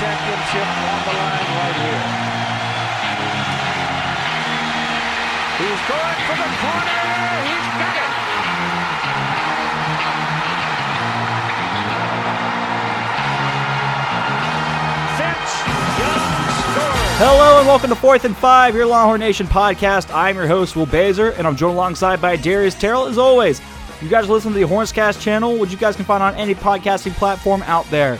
championship on the line right here. He's going for the corner. He's got it. Hello and welcome to Fourth and Five, your Longhorn Nation podcast. I'm your host, Will Bazer, and I'm joined alongside by Darius Terrell. As always, you guys listen to the Hornscast channel, which you guys can find on any podcasting platform out there.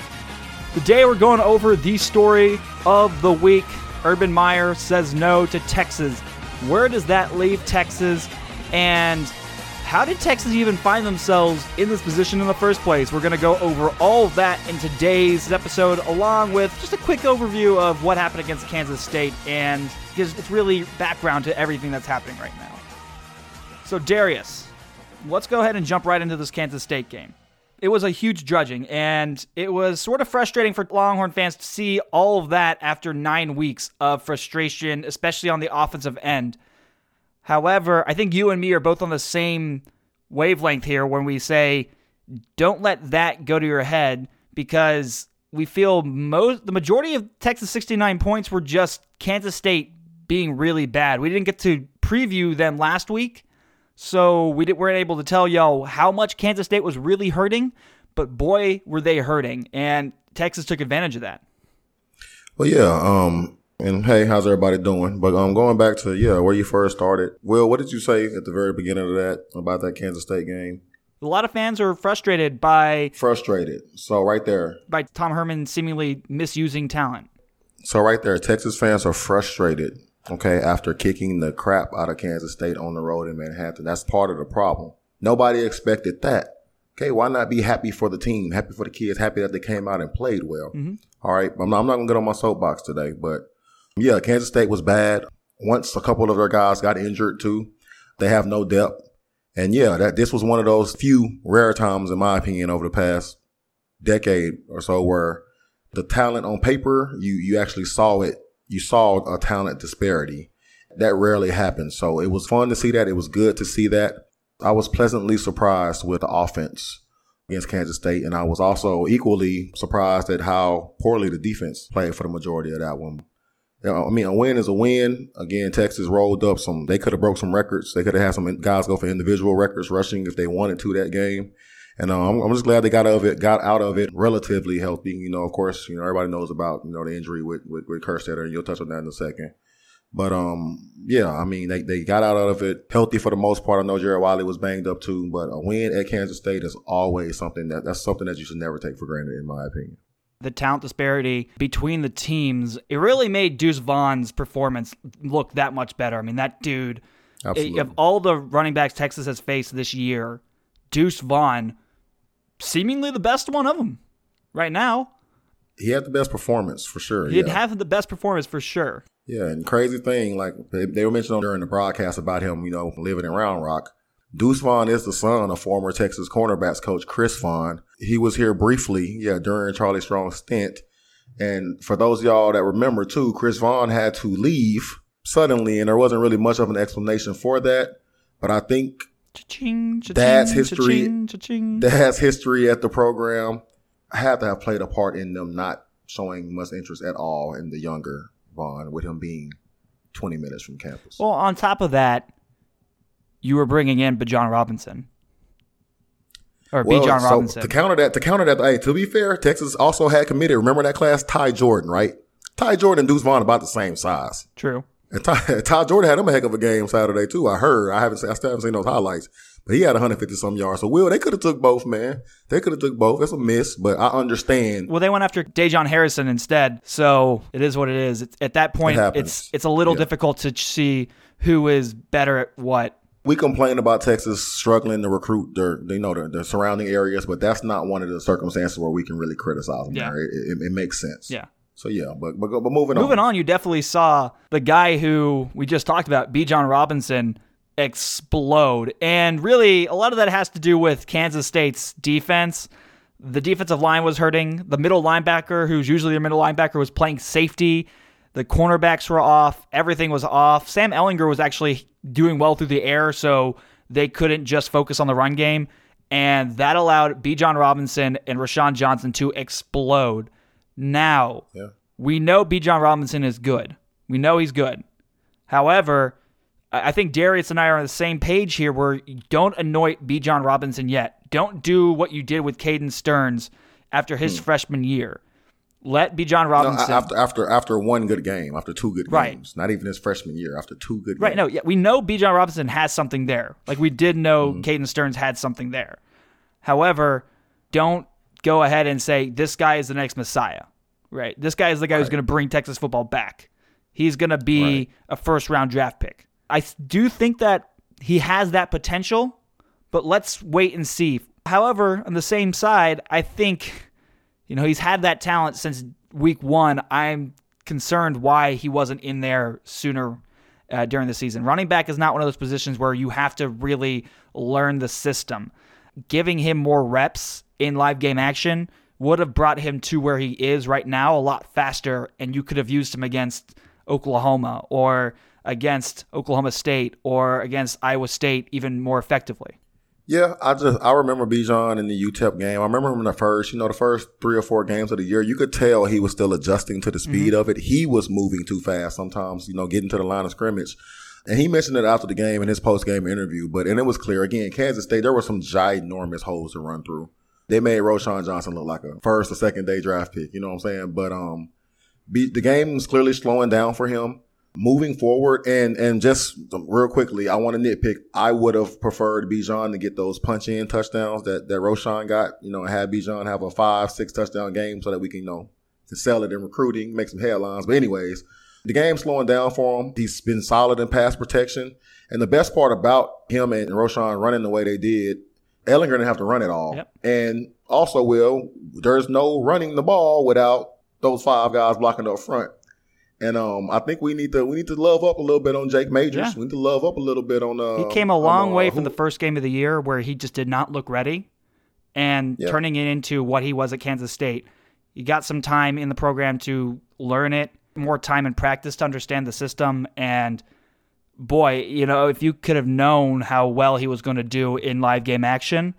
Today we're going over the story of the week. Urban Meyer says no to Texas. Where does that leave Texas? And how did Texas even find themselves in this position in the first place? We're going to go over all that in today's episode, along with just a quick overview of what happened against Kansas State, and because it's really background to everything that's happening right now. So, Darius, let's go ahead and jump right into this Kansas State game. It was a huge judging, and it was sort of frustrating for Longhorn fans to see all of that after nine weeks of frustration, especially on the offensive end. However, I think you and me are both on the same wavelength here when we say don't let that go to your head because we feel most the majority of Texas 69 points were just Kansas State being really bad. We didn't get to preview them last week, so we didn't, weren't able to tell y'all how much Kansas State was really hurting, but boy, were they hurting, and Texas took advantage of that. Well, yeah. Um, and hey, how's everybody doing? But um, going back to yeah, where you first started. Will, what did you say at the very beginning of that about that Kansas State game? A lot of fans are frustrated by Frustrated. So right there. by Tom Herman seemingly misusing talent. So right there, Texas fans are frustrated. Okay, after kicking the crap out of Kansas State on the road in Manhattan, that's part of the problem. Nobody expected that. Okay, why not be happy for the team, happy for the kids, happy that they came out and played well. Mm-hmm. All right, I'm not, I'm not gonna get on my soapbox today, but yeah, Kansas State was bad. Once a couple of their guys got injured too, they have no depth. And yeah, that this was one of those few rare times, in my opinion, over the past decade or so where the talent on paper, you you actually saw it. You saw a talent disparity. That rarely happens. So it was fun to see that. It was good to see that. I was pleasantly surprised with the offense against Kansas State, and I was also equally surprised at how poorly the defense played for the majority of that one. I mean, a win is a win. Again, Texas rolled up some. They could have broke some records. They could have had some guys go for individual records rushing if they wanted to that game. And uh, I'm, I'm just glad they got out of it. Got out of it relatively healthy. You know, of course, you know everybody knows about you know the injury with with, with Kerstetter, and you'll touch on that in a second. But um, yeah, I mean they, they got out of it healthy for the most part. I know Jared Wiley was banged up too, but a win at Kansas State is always something that that's something that you should never take for granted, in my opinion. the talent disparity between the teams, it really made Deuce Vaughn's performance look that much better. I mean, that dude, Absolutely. of all the running backs Texas has faced this year, Deuce Vaughn, seemingly the best one of them right now. He had the best performance for sure. He'd yeah. have the best performance for sure. Yeah, and crazy thing, like they, they were mentioning during the broadcast about him, you know, living in Round Rock. Deuce Vaughn is the son of former Texas cornerbacks coach Chris Vaughn. He was here briefly, yeah, during Charlie Strong's stint. And for those of y'all that remember too, Chris Vaughn had to leave suddenly, and there wasn't really much of an explanation for that. But I think Cha-ching, cha-ching, Dad's history- cha-ching, cha-ching. Dad's history at the program had to have played a part in them not showing much interest at all in the younger Vaughn, with him being 20 minutes from campus. Well, on top of that, you were bringing in Bijan Robinson. Or Well, Bijan so Robinson. To counter that, to counter that, hey, to be fair, Texas also had committed. Remember that class, Ty Jordan, right? Ty Jordan and Deuce Vaughn about the same size. True. And Ty, Ty Jordan had him a heck of a game Saturday too. I heard. I haven't. seen- I still haven't seen those highlights, but he had 150 some yards. So Will, they could have took both, man. They could have took both. That's a miss, but I understand. Well, they went after Dejon Harrison instead, so it is what it is. It's, at that point, happens. it's it's a little Yeah. difficult to see who is better at what. We complain about Texas struggling to recruit their, you know, their, the surrounding areas, but that's not one of the circumstances where we can really criticize them. Yeah. It, it, it makes sense. Yeah. So yeah, but but, but moving on. Moving on, you definitely saw the guy who we just talked about, Bijan Robinson, explode. And really, a lot of that has to do with Kansas State's defense. The defensive line was hurting. The middle linebacker, who's usually their middle linebacker, was playing safety. The cornerbacks were off. Everything was off. Sam Ehlinger was actually doing well through the air, so they couldn't just focus on the run game. And that allowed Bijan Robinson and Roschon Johnson to explode. Now, Yeah. we know Bijan Robinson is good. We know he's good. However, I think Darius and I are on the same page here where don't anoint Bijan Robinson yet. Don't do what you did with Caden Sterns after his freshman year. Let Bijan Hmm. No, Robinson. after after after one good game, after two good Right. games, not even his freshman year, after two good Right. games. Right. No. Yeah. We know Bijan Robinson has something there. Like we did know Mm-hmm. Caden Sterns had something there. However, don't go ahead and say this guy is the next Messiah. Right. This guy is the guy who's going to bring Texas football back. He's going to be Right. a first round draft pick. I do think that he has that potential, but let's wait and see. However, on the same side, I think you know he's had that talent since week one. I'm concerned why he wasn't in there sooner uh, during the season. Running back is not one of those positions where you have to really learn the system. Giving him more reps in live game action would have brought him to where he is right now a lot faster, and you could have used him against Oklahoma or against Oklahoma State or against Iowa State even more effectively. Yeah, I just I remember Bijan in the UTEP game. I remember him in the first, you know, the first three or four games of the year. You could tell he was still adjusting to the mm-hmm. speed of it. He was moving too fast sometimes, you know, getting to the line of scrimmage. And he mentioned it after the game in his post game interview. But and it was clear again, Kansas State, there were some ginormous holes to run through. They made Roschon Johnson look like a first or second day draft pick. You know what I'm saying? But um, be, the game is clearly slowing down for him moving forward and and just real quickly, I want to nitpick. I would have preferred Bijan to get those punch in touchdowns that that Roschon got. You know, have Bijan have a five six touchdown game so that we can you know can sell it in recruiting, make some headlines. But anyways, the game's slowing down for him. He's been solid in pass protection, and the best part about him and Roschon running the way they did. Ehlinger didn't have to run it all. Yep. And also, Will, there's no running the ball without those five guys blocking up front. And um, I think we need to we need to love up a little bit on Jake Majors. Yeah. We need to love up a little bit on. Uh, He came a on, long uh, way who- from the first game of the year where he just did not look ready and Yeah. turning it into what he was at Kansas State. He got some time in the program to learn it, more time in practice to understand the system. And boy, you know, if you could have known how well he was going to do in live game action,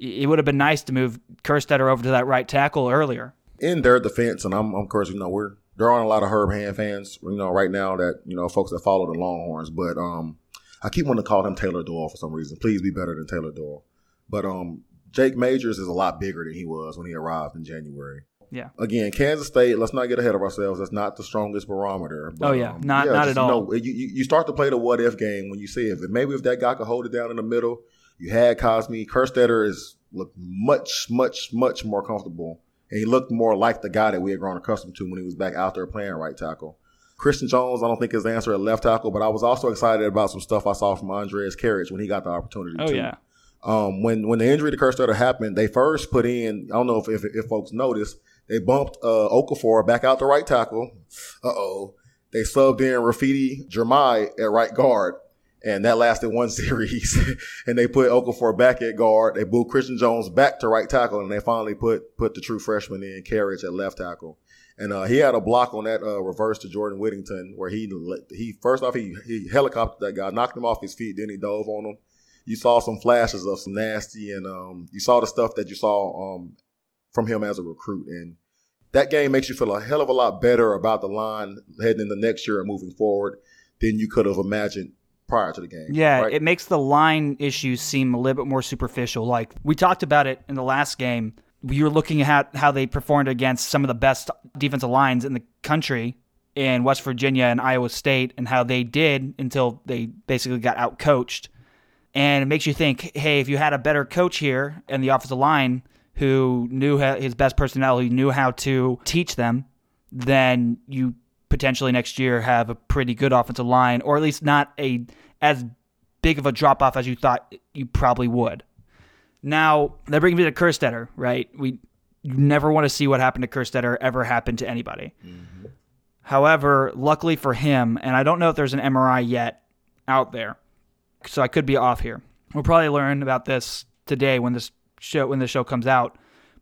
it would have been nice to move Kerstetter over to that right tackle earlier. in their defense, and I'm of course you know we're there aren't a lot of Herb Hand fans you know right now that you know folks that follow the Longhorns, but um I keep wanting to call him Taylor Doyle for some reason. Please be better than Taylor Doyle. But um Jake Majors is a lot bigger than he was when he arrived in January. Yeah. Again, Kansas State. Let's not get ahead of ourselves. That's not the strongest barometer. But, Oh, yeah. Not- not at you all. you, you you start to play the what if game when you see if maybe if that guy could hold it down in the middle. You had Cosmi. Kerstetter is looked much much much more comfortable, and he looked more like the guy that we had grown accustomed to when he was back out there playing right tackle. Christian Jones, I don't think his answer at left tackle, but I was also excited about some stuff I saw from Andrej Karic when he got the opportunity. Oh, too. yeah. Um, when when the injury to Kerstetter happened, they first put in. I don't know if if, if folks noticed, they bumped uh, Okafor back out to right tackle. Uh oh, they subbed in Rafiti Ghirmai at right guard, and that lasted one series. and they put Okafor back at guard. They moved Christian Jones back to right tackle, and they finally put put the true freshman in Karic at left tackle. And uh, he had a block on that uh, reverse to Jordan Whittington, where he he first off he he helicoptered that guy, knocked him off his feet, then he dove on him you saw some flashes of some nasty and um, you saw the stuff that you saw um, from him as a recruit and that game makes you feel a hell of a lot better about the line heading into next year and moving forward than you could have imagined prior to the game. Yeah, right? it makes the line issues seem a little bit more superficial. Like we talked about it in the last game. You were looking at how they performed against some of the best defensive lines in the country in West Virginia and Iowa State, and how they did until they basically got out coached. And it makes you think, hey, if you had a better coach here in the offensive line who knew his best personnel, who knew how to teach them, then you potentially next year have a pretty good offensive line, or at least not a as big of a drop off as you thought you probably would. Now that brings me to Kerstetter, right? We you never want to see what happened to Kerstetter ever happen to anybody. Mm-hmm. However, luckily for him, and I don't know if there's an MRI yet out there, so I could be off here. We'll probably learn about this today when this show when the show comes out.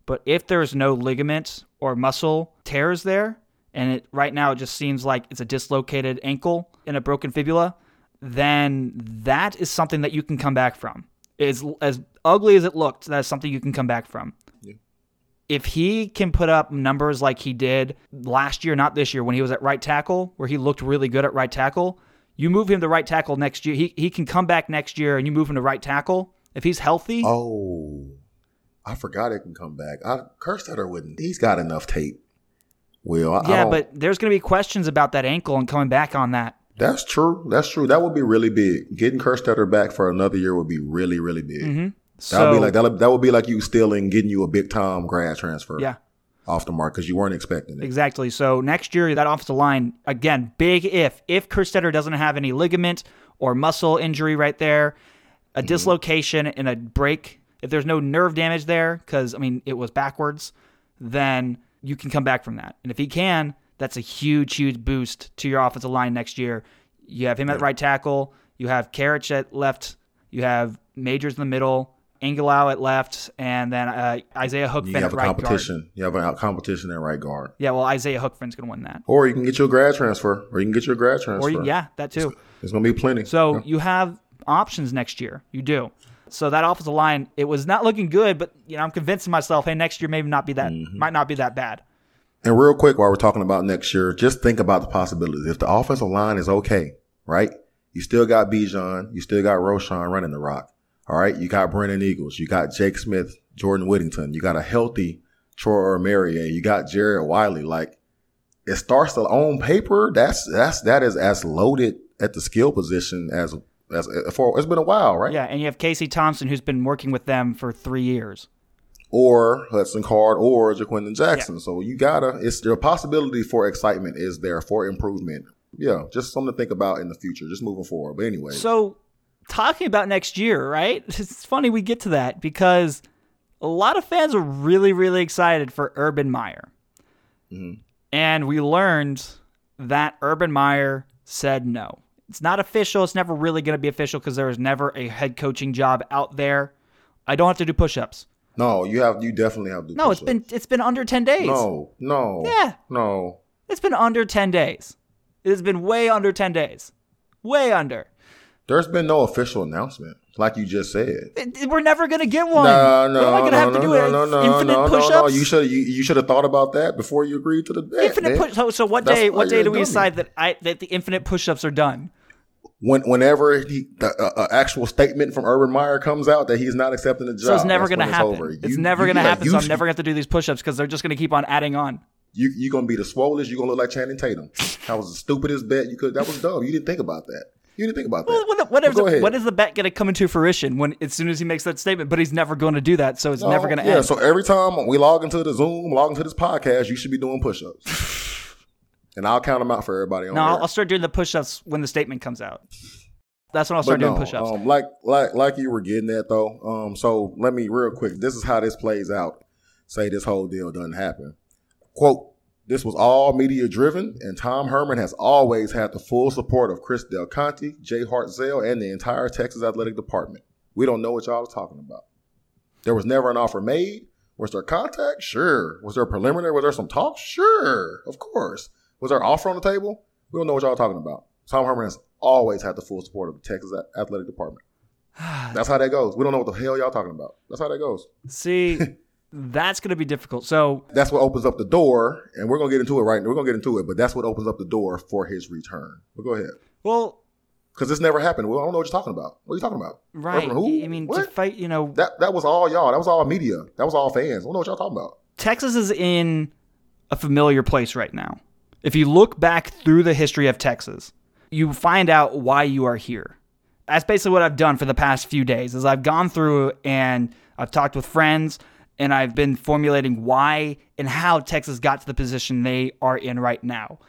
But if there's no ligament or muscle tears there, and it right now it just seems like it's a dislocated ankle and a broken fibula, then that is something that you can come back from. As as ugly as it looked, that is something you can come back from. if he can put up numbers like he did last year, not this year, when he was at right tackle, where he looked really good at right tackle, you move him to right tackle next year. He, he can come back next year and you move him to right tackle. If he's healthy, Oh, I forgot it can come back. I Kerstetter wouldn't. He's got enough tape. Will I, I yeah, don't- but there's going to be questions about that ankle and coming back on that. that's true. That's true. That would be really big. Getting Kerstetter back for another year would be really, really big. That would be like that. That would be like you stealing, getting you a big time grad transfer. yeah, off the mark because you weren't expecting it. exactly. So next year, that offensive line, again, big if. If Kerstetter doesn't have any ligament or muscle injury right there, a Mm-hmm. dislocation and a break, if there's no nerve damage there, because, I mean, it was backwards, then you can come back from that. And if he can, that's a huge, huge boost to your offensive line next year. You have him at right tackle, you have Karic at left, you have Majors in the middle, Angilau at left, and then uh, Isaiah Hookfin You at have a guard. competition. You have a competition at right guard, Yeah, well, Isaiah Hookfin's going to win that. or you can get your grad transfer, or you can get your grad transfer. Or you- yeah, that too. there's gonna be plenty. So you have options next year. You do. So that offensive line, it was not looking good, but you know I'm convincing myself, hey, next year maybe not be that, Mm-hmm. might not be that bad. And real quick, while we're talking about next year, just think about the possibilities. If the offensive line is okay, right? You still got Bijan, you still got Roschon running the rock. All right. You got Brennan Eagles, you got Jake Smith, Jordan Whittington, you got a healthy Troy Omeire, you got Jared Wiley. Like it starts to on paper, that's that's that is as loaded at the skill position as as for it's been a while, right? Yeah, and you have Casey Thompson who's been working with them for three years. or Hudson Card or Ja'Quinden Jackson. So you gotta, it's the possibility for excitement is there for improvement. Yeah, just something to think about in the future, just moving forward. But anyway, So talking about next year, right? It's funny we get to that because a lot of fans are really, really excited for Urban Meyer. Mm-hmm. And we learned that Urban Meyer said no. It's not official. It's never really going to be official because there is never a head coaching job out there. I don't have to do push-ups. no, you have, you definitely have to. do No, it's push-ups. been it's been under 10 days. no, no, Yeah. no. It's been under 10 days. It has been way under 10 days. Way under. There's been no official announcement, like you just said. It- We're never going to get one. No, no, what am I going to no, have no, to do? no, no, no, infinite no, no, push-ups? no. You should, you, you should have thought about that before you agreed to the bet. Infinite man. push. So, so what That's day? What day do we dummy. decide that I that the infinite push-ups are done? When, whenever he, the uh, uh, actual statement from Urban Meyer comes out that he's not accepting the job, So it's never going to happen. It's, over. It's You- never going to happen. so I'm never going to have to do these push-ups because they're just going to keep on adding on. You you're gonna be the swollest. You're gonna look like Channing Tatum. That was the stupidest bet you could. That was dumb. You didn't think about that. You didn't think about that. Well, what, what, ahead. what is the bet going to come into fruition when as soon as he makes that statement? But he's never going to do that, so it's No, never going to yeah, end. so every time we log into the Zoom, log into this podcast, you should be doing push-ups, and I'll count them out for everybody. On no, I'll. I'll start doing the push-ups when the statement comes out. That's when I'll start doing no, push-ups. Um, like like like you were getting at though. Um, so let me real quick. This is how this plays out. Say this whole deal doesn't happen. Quote. This was all media driven, and Tom Herman has always had the full support of Chris Del Conte, Jay Hartzell, and the entire Texas Athletic Department. We don't know what y'all are talking about. There was never an offer made. Was there contact? Sure. Was there preliminary? Was there some talk? Sure. Of course. Was there an offer on the table? We don't know what y'all are talking about. Tom Herman has always had the full support of the Texas Athletic Department. That's how that goes. We don't know what the hell y'all talking about. That's how that goes. See, that's going to be difficult. So That's what opens up the door, and we're gonna get into it right. Now. We're gonna get into it, but that's what opens up the door for his return. But go ahead, well, because this never happened. Well, I don't know what you're talking about. What are you talking about? right? Who? I mean, to what? fight, you know, that that was all y'all. That was all media. That was all fans. I don't know what y'all talking about. Texas is in a familiar place right now. If you look back through the history of Texas, you find out why you are here. That's basically what I've done for the past few days. Is I've gone through and I've talked with friends and I've been formulating why and how Texas got to the position they are in right now.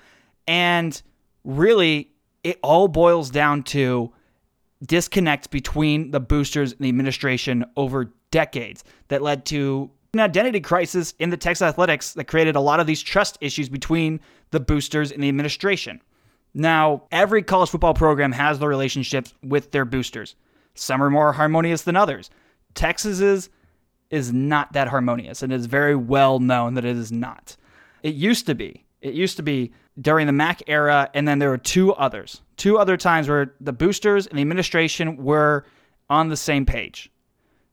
And really, it all boils down to disconnect between the boosters and the administration over decades that led to an identity crisis in the Texas athletics that created a lot of these trust issues between the boosters and the administration. Now, every college football program has their relationships with their boosters. Some are more harmonious than others. Texas's is not that harmonious, and it is very well known that it is not. It used to be. It used to be during the Mack era, and then there were two others. Two other times where the boosters and the administration were on the same page.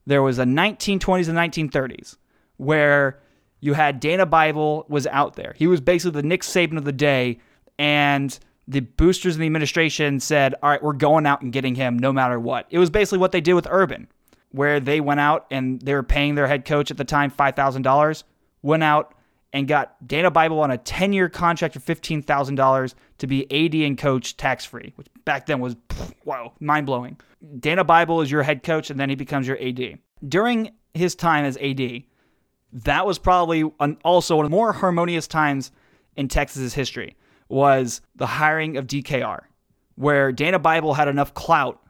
There was a 1920s and 1930s where you had Dana Bible was out there. He was basically the Nick Saban of the day, and the boosters in the administration said, "All right, we're going out and getting him no matter what." It was basically what they did with Urban, where they went out and they were paying their head coach at the time five thousand dollars, went out and got Dana Bible on a ten-year contract for fifteen thousand dollars to be AD and coach tax-free, which back then was wow, mind-blowing. Dana Bible is your head coach, and then he becomes your AD. During his time as AD, that was probably an, also one of the more harmonious times in Texas's history was the hiring of DKR, where Dana Bible had enough clout,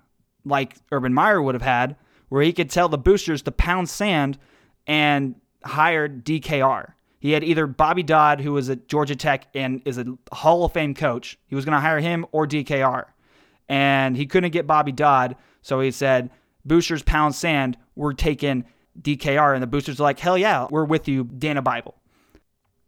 like Urban Meyer would have had, where he could tell the boosters to pound sand and hired DKR. He had either Bobby Dodd, who was at Georgia Tech and is a Hall of Fame coach. He was going to hire him or DKR. And he couldn't get Bobby Dodd, so he said, Boosters pound sand, we're taking DKR. And the boosters are like, hell yeah, we're with you, Dana Bible.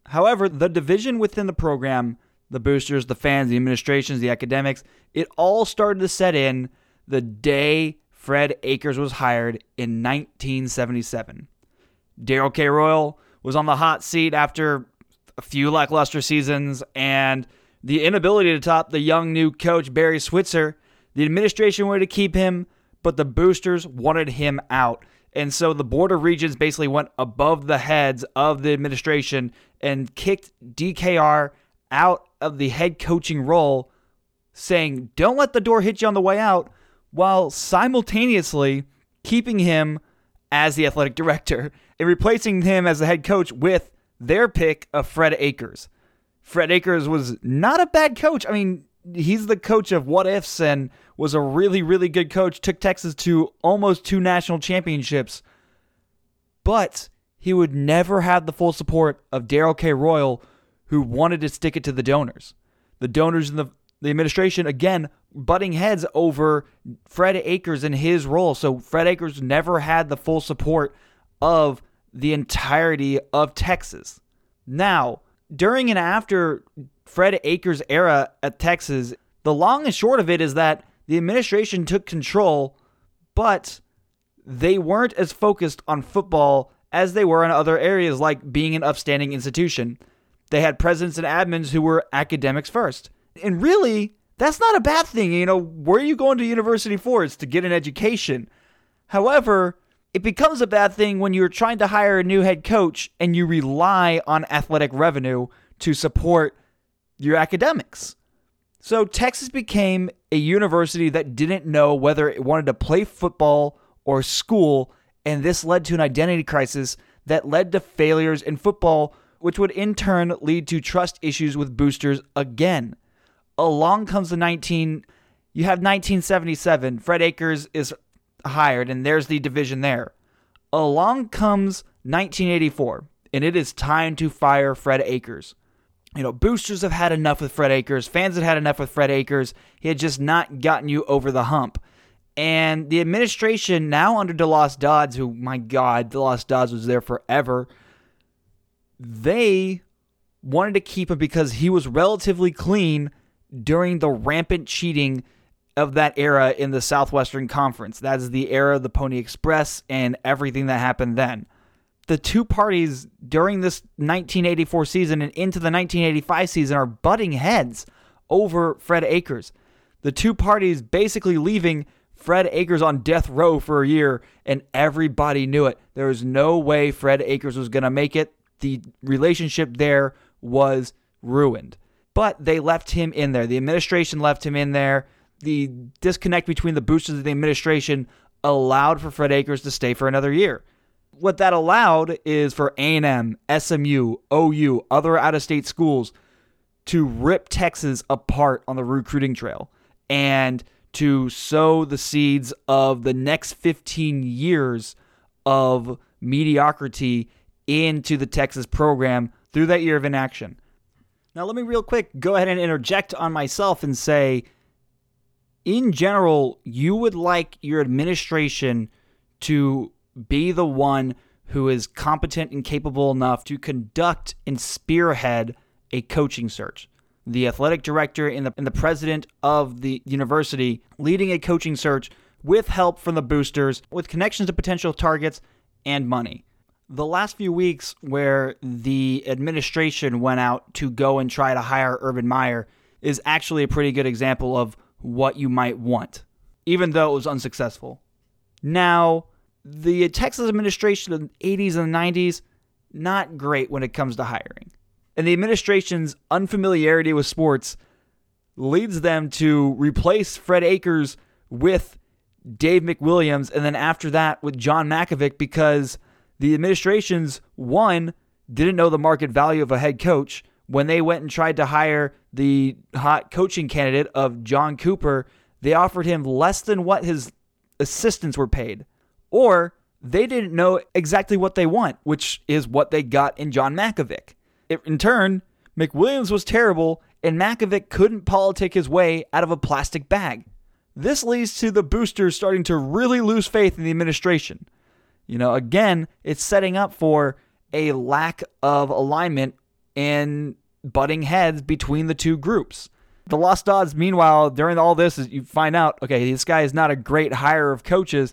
However, the division within the program the boosters, the fans, the administrations, the academics. It all started to set in the day Fred Akers was hired in 1977. Darrell K. Royal was on the hot seat after a few lackluster seasons and the inability to top the young new coach Barry Switzer. The administration wanted to keep him, but the boosters wanted him out. And so the Board of Regents basically went above the heads of the administration and kicked DKR out of the head coaching role, saying, don't let the door hit you on the way out, while simultaneously keeping him as the athletic director and replacing him as the head coach with their pick of Fred Akers. Fred Akers was not a bad coach. I mean, he's the coach of what ifs and was a really, really good coach, took Texas to almost two national championships. But he would never have the full support of Darrell K. Royal, who wanted to stick it to the donors. The donors and the, the administration, again, butting heads over Fred Akers and his role. So Fred Akers never had the full support of the entirety of Texas. Now, during and after Fred Akers' era at Texas, the long and short of it is that the administration took control, but they weren't as focused on football as they were in other areas like being an upstanding institution. They had presidents and admins who were academics first. And really, that's not a bad thing. You know, where are you going to university for? It's to get an education. However, it becomes a bad thing when you're trying to hire a new head coach and you rely on athletic revenue to support your academics. So Texas became a university that didn't know whether it wanted to play football or school, and this led to an identity crisis that led to failures in football which would in turn lead to trust issues with boosters again. Along comes the 19 you have 1977, Fred Akers is hired and there's the division there. Along comes 1984 and it is time to fire Fred Akers. You know, boosters have had enough with Fred Akers, fans have had enough with Fred Akers. He had just not gotten you over the hump. And the administration now under DeLoss Dodds, who my God, DeLoss Dodds was there forever they wanted to keep him because he was relatively clean during the rampant cheating of that era in the Southwestern Conference. That is the era of the Pony Express and everything that happened then. The two parties during this 1984 season and into the 1985 season are butting heads over Fred Akers. The two parties basically leaving Fred Akers on death row for a year, and everybody knew it. There was no way Fred Akers was going to make it the relationship there was ruined. But they left him in there. The administration left him in there. The disconnect between the boosters and the administration allowed for Fred Akers to stay for another year. What that allowed is for A&M, SMU, OU, other out-of-state schools to rip Texas apart on the recruiting trail and to sow the seeds of the next 15 years of mediocrity into the Texas program through that year of inaction. Now, let me real quick go ahead and interject on myself and say, in general, you would like your administration to be the one who is competent and capable enough to conduct and spearhead a coaching search. The athletic director and the, and the president of the university leading a coaching search with help from the boosters, with connections to potential targets and money. the last few weeks where the administration went out to go and try to hire Urban Meyer is actually a pretty good example of what you might want, even though it was unsuccessful. Now, the Texas administration in the 80s and the 90s, not great when it comes to hiring. And the administration's unfamiliarity with sports leads them to replace Fred Akers with Dave McWilliams, and then after that with John Mackovic because the administration's one didn't know the market value of a head coach when they went and tried to hire the hot coaching candidate of John Cooper. They offered him less than what his assistants were paid, or they didn't know exactly what they want, which is what they got in John Mackovic. In turn, McWilliams was terrible, and Mackovic couldn't politic his way out of a plastic bag. This leads to the boosters starting to really lose faith in the administration. You know, again, it's setting up for a lack of alignment and butting heads between the two groups. DeLoss Dodds, meanwhile, during all this, is you find out, okay, this guy is not a great hire of coaches,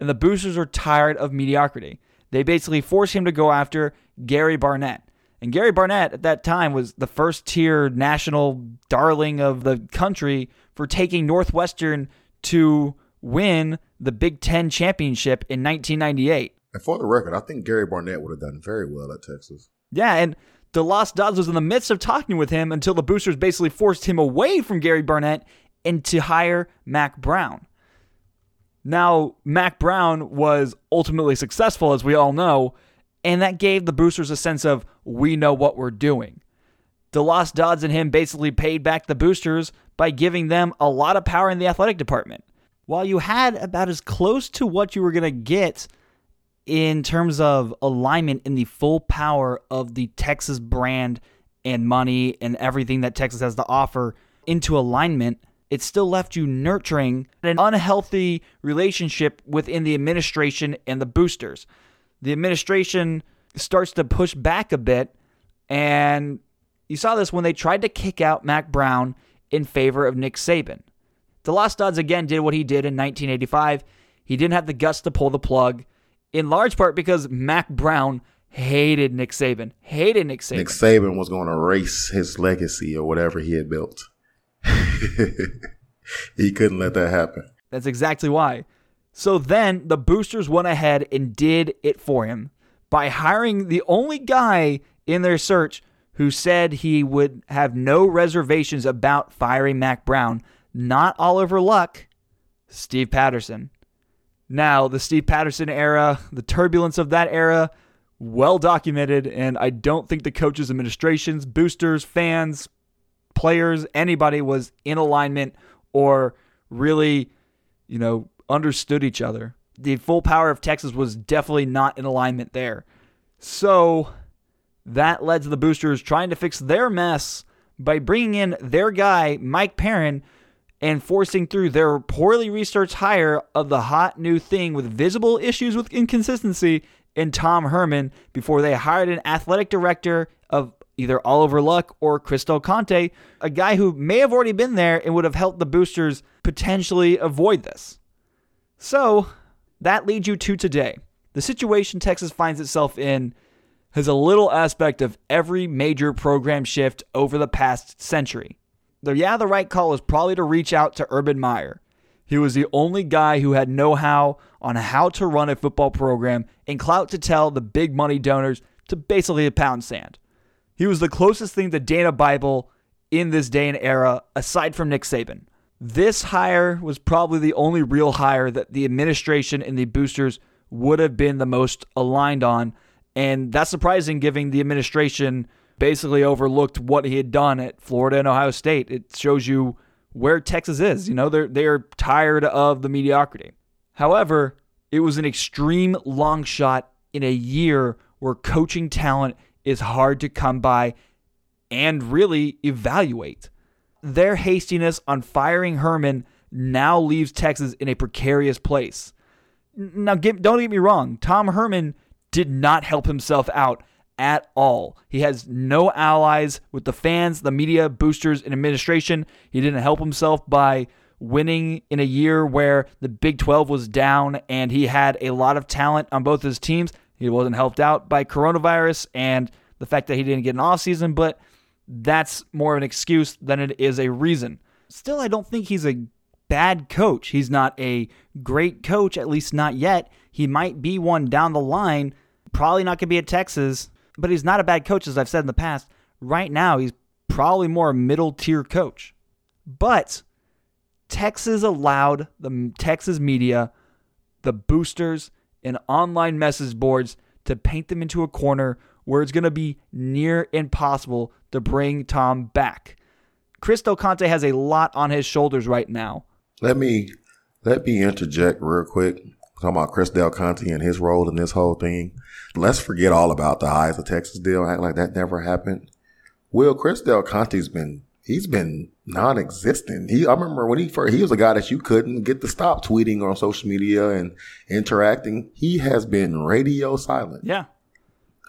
and the boosters are tired of mediocrity. They basically force him to go after Gary Barnett. And Gary Barnett at that time was the first tier national darling of the country for taking Northwestern to win the Big Ten championship in 1998. And for the record, I think Gary Barnett would have done very well at Texas. Yeah, and DeLoss Dodds was in the midst of talking with him until the boosters basically forced him away from Gary Barnett and to hire Mack Brown. Now, Mack Brown was ultimately successful, as we all know, and that gave the boosters a sense of we know what we're doing. DeLoss Dodds and him basically paid back the boosters by giving them a lot of power in the athletic department. While you had about as close to what you were going to get in terms of alignment in the full power of the Texas brand and money and everything that Texas has to offer into alignment, it still left you nurturing an unhealthy relationship within the administration and the boosters. The administration starts to push back a bit, and you saw this when they tried to kick out Mack Brown in favor of Nick Saban. DeLoss Dodds again did what he did in 1985. He didn't have the guts to pull the plug, in large part because Mack Brown hated Nick Saban. Hated Nick Saban. Nick Saban was going to erase his legacy or whatever he had built. he couldn't let that happen. That's exactly why. So then the boosters went ahead and did it for him by hiring the only guy in their search who said he would have no reservations about firing Mack Brown, not Oliver Luck, Steve Patterson. Now, the Steve Patterson era, the turbulence of that era, well documented, and I don't think the coaches, administrations, boosters, fans, players, anybody was in alignment or really, you know, understood each other. The full power of Texas was definitely not in alignment there. So that led to the boosters trying to fix their mess by bringing in their guy, Mike Perrin, and forcing through their poorly researched hire of the hot new thing with visible issues with inconsistency in Tom Herman before they hired an athletic director of either Oliver Luck or Chris Del Conte, a guy who may have already been there and would have helped the boosters potentially avoid this. So that leads you to today. The situation Texas finds itself in has a little aspect of every major program shift over the past century. The yeah, the right call is probably to reach out to Urban Meyer. He was the only guy who had know how on how to run a football program and clout to tell the big money donors to basically a pound sand. He was the closest thing to Dana Bible in this day and era, aside from Nick Saban. This hire was probably the only real hire that the administration and the boosters would have been the most aligned on. And that's surprising given the administration basically overlooked what he had done at Florida and Ohio State. It shows you where Texas is. You know, they're they're tired of the mediocrity. However, it was an extreme long shot in a year where coaching talent is hard to come by and really evaluate their hastiness on firing Herman now leaves Texas in a precarious place. Now, get, don't get me wrong, Tom Herman did not help himself out at all. He has no allies with the fans, the media, boosters, and administration. He didn't help himself by winning in a year where the Big 12 was down and he had a lot of talent on both his teams. He wasn't helped out by coronavirus and the fact that he didn't get an offseason, but that's more of an excuse than it is a reason. Still, I don't think he's a bad coach. He's not a great coach, at least not yet. He might be one down the line. Probably not going to be at Texas, but he's not a bad coach, as I've said in the past. Right now, he's probably more a middle tier coach. But Texas allowed the Texas media, the boosters, and online message boards to paint them into a corner where it's going to be near impossible to bring Tom back. Chris Del Conte has a lot on his shoulders right now. Let me let me interject real quick. Talking about Chris Del Conte and his role in this whole thing. Let's forget all about the Eyes of Texas deal. Act like that never happened. Will Chris Del Conte's been he's been non-existent. He I remember when he first he was a guy that you couldn't get to stop tweeting on social media and interacting. He has been radio silent. Yeah.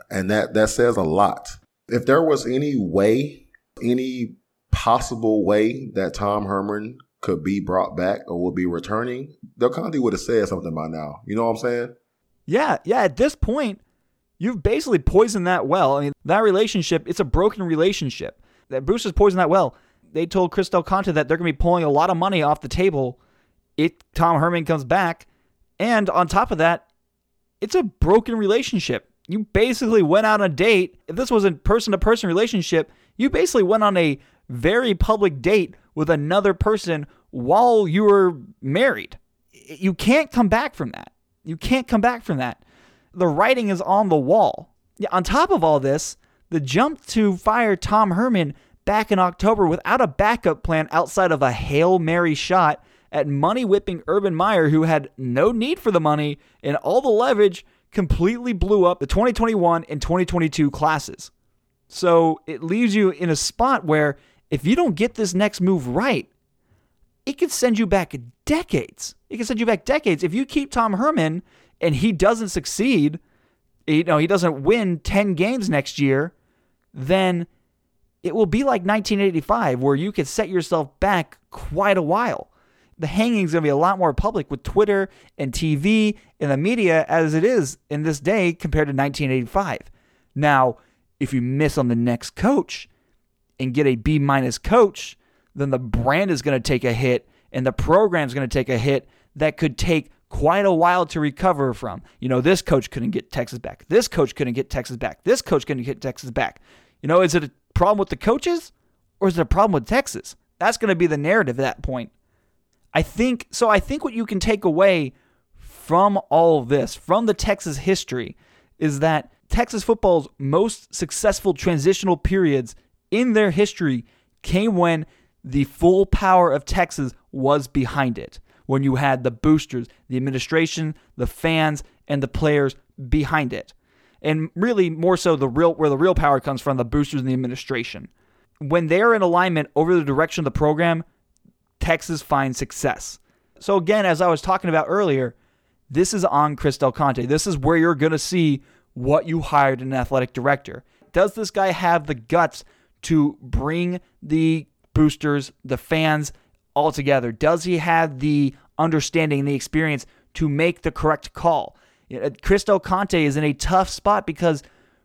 And that that says a lot. If there was any way, any possible way that Tom Herman could be brought back or would be returning, Del Conte would have said something by now. You know what I'm saying? Yeah, yeah. At this point, you've basically poisoned that well. I mean, that relationship, it's a broken relationship. That Bruce has poisoned that well. They told Chris Del Conte that they're going to be pulling a lot of money off the table if Tom Herman comes back. And on top of that, it's a broken relationship. You basically went out on a date. If this was a person to person relationship, you basically went on a very public date with another person while you were married. You can't come back from that. You can't come back from that. The writing is on the wall. Yeah, on top of all this, the jump to fire Tom Herman back in October without a backup plan outside of a Hail Mary shot at money whipping Urban Meyer, who had no need for the money and all the leverage, completely blew up the 2021 and 2022 classes. So it leaves you in a spot where if you don't get this next move right, it could send you back decades. It can send you back decades. If you keep Tom Herman and he doesn't succeed, you know, he doesn't win 10 games next year, then it will be like 1985 where you could set yourself back quite a while. The hanging's going to be a lot more public with Twitter and TV and the media as it is in this day compared to 1985. Now, if you miss on the next coach and get a B minus coach, then the brand is going to take a hit and the program's going to take a hit that could take quite a while to recover from. You know, this coach couldn't get Texas back. This coach couldn't get Texas back. This coach couldn't get Texas back. You know, is it a problem with the coaches or is it a problem with Texas? That's going to be the narrative at that point. I think so. I think what you can take away from all this, from the Texas history, is that Texas football's most successful transitional periods in their history came when the full power of Texas was behind it. When you had the boosters, the administration, the fans, and the players behind it and really more so the real where the real power comes from the boosters and the administration. When they're in alignment over the direction of the program, Texas finds success. So again, as I was talking about earlier, this is on Chris Del Conte. This is where you're going to see what you hired an athletic director. Does this guy have the guts to bring the boosters, the fans all together? Does he have the understanding, and the experience to make the correct call? Chris Del Conte is in a tough spot because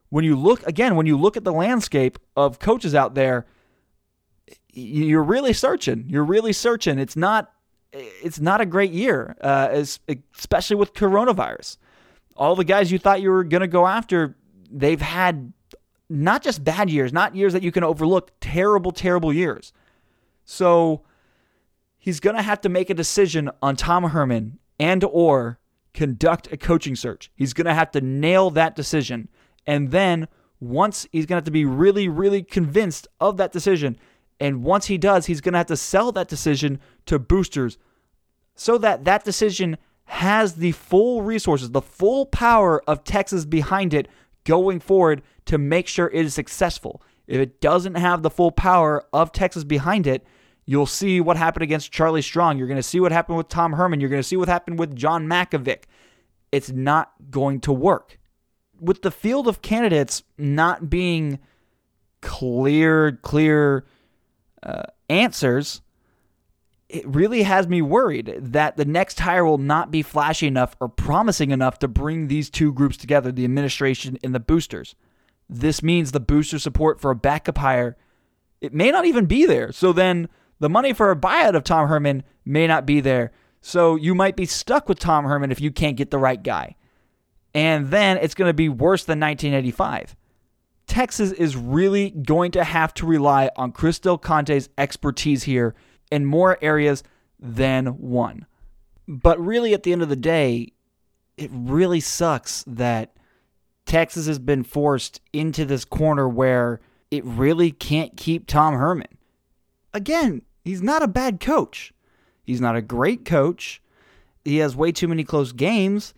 when you look again, when you look at the landscape of coaches out there, you're really searching. You're really searching. It's not it's not a great year, uh, especially with coronavirus. All the guys you thought you were going to go after, they've had not just bad years, not years that you can overlook, terrible, terrible years. So he's going to have to make a decision on Tom Herman and or conduct a coaching search. He's going to have to nail that decision. And then once he's going to have to be really, really convinced of that decision. And once he does, he's going to have to sell that decision to boosters so that that decision has the full resources, the full power of Texas behind it going forward to make sure it is successful. If it doesn't have the full power of Texas behind it, You'll see what happened against Charlie Strong. You're going to see what happened with Tom Herman. You're going to see what happened with John Mackovic. It's not going to work. With the field of candidates not being clear, clear uh, answers, it really has me worried that the next hire will not be flashy enough or promising enough to bring these two groups together, the administration and the boosters. This means the booster support for a backup hire, it may not even be there. So then the money for a buyout of Tom Herman may not be there. So you might be stuck with Tom Herman if you can't get the right guy. And then it's going to be worse than 1985. Texas is really going to have to rely on Chris Del Conte's expertise here in more areas than one. But really, at the end of the day, it really sucks that Texas has been forced into this corner where it really can't keep Tom Herman. Again, he's not a bad coach. He's not a great coach. He has way too many close games.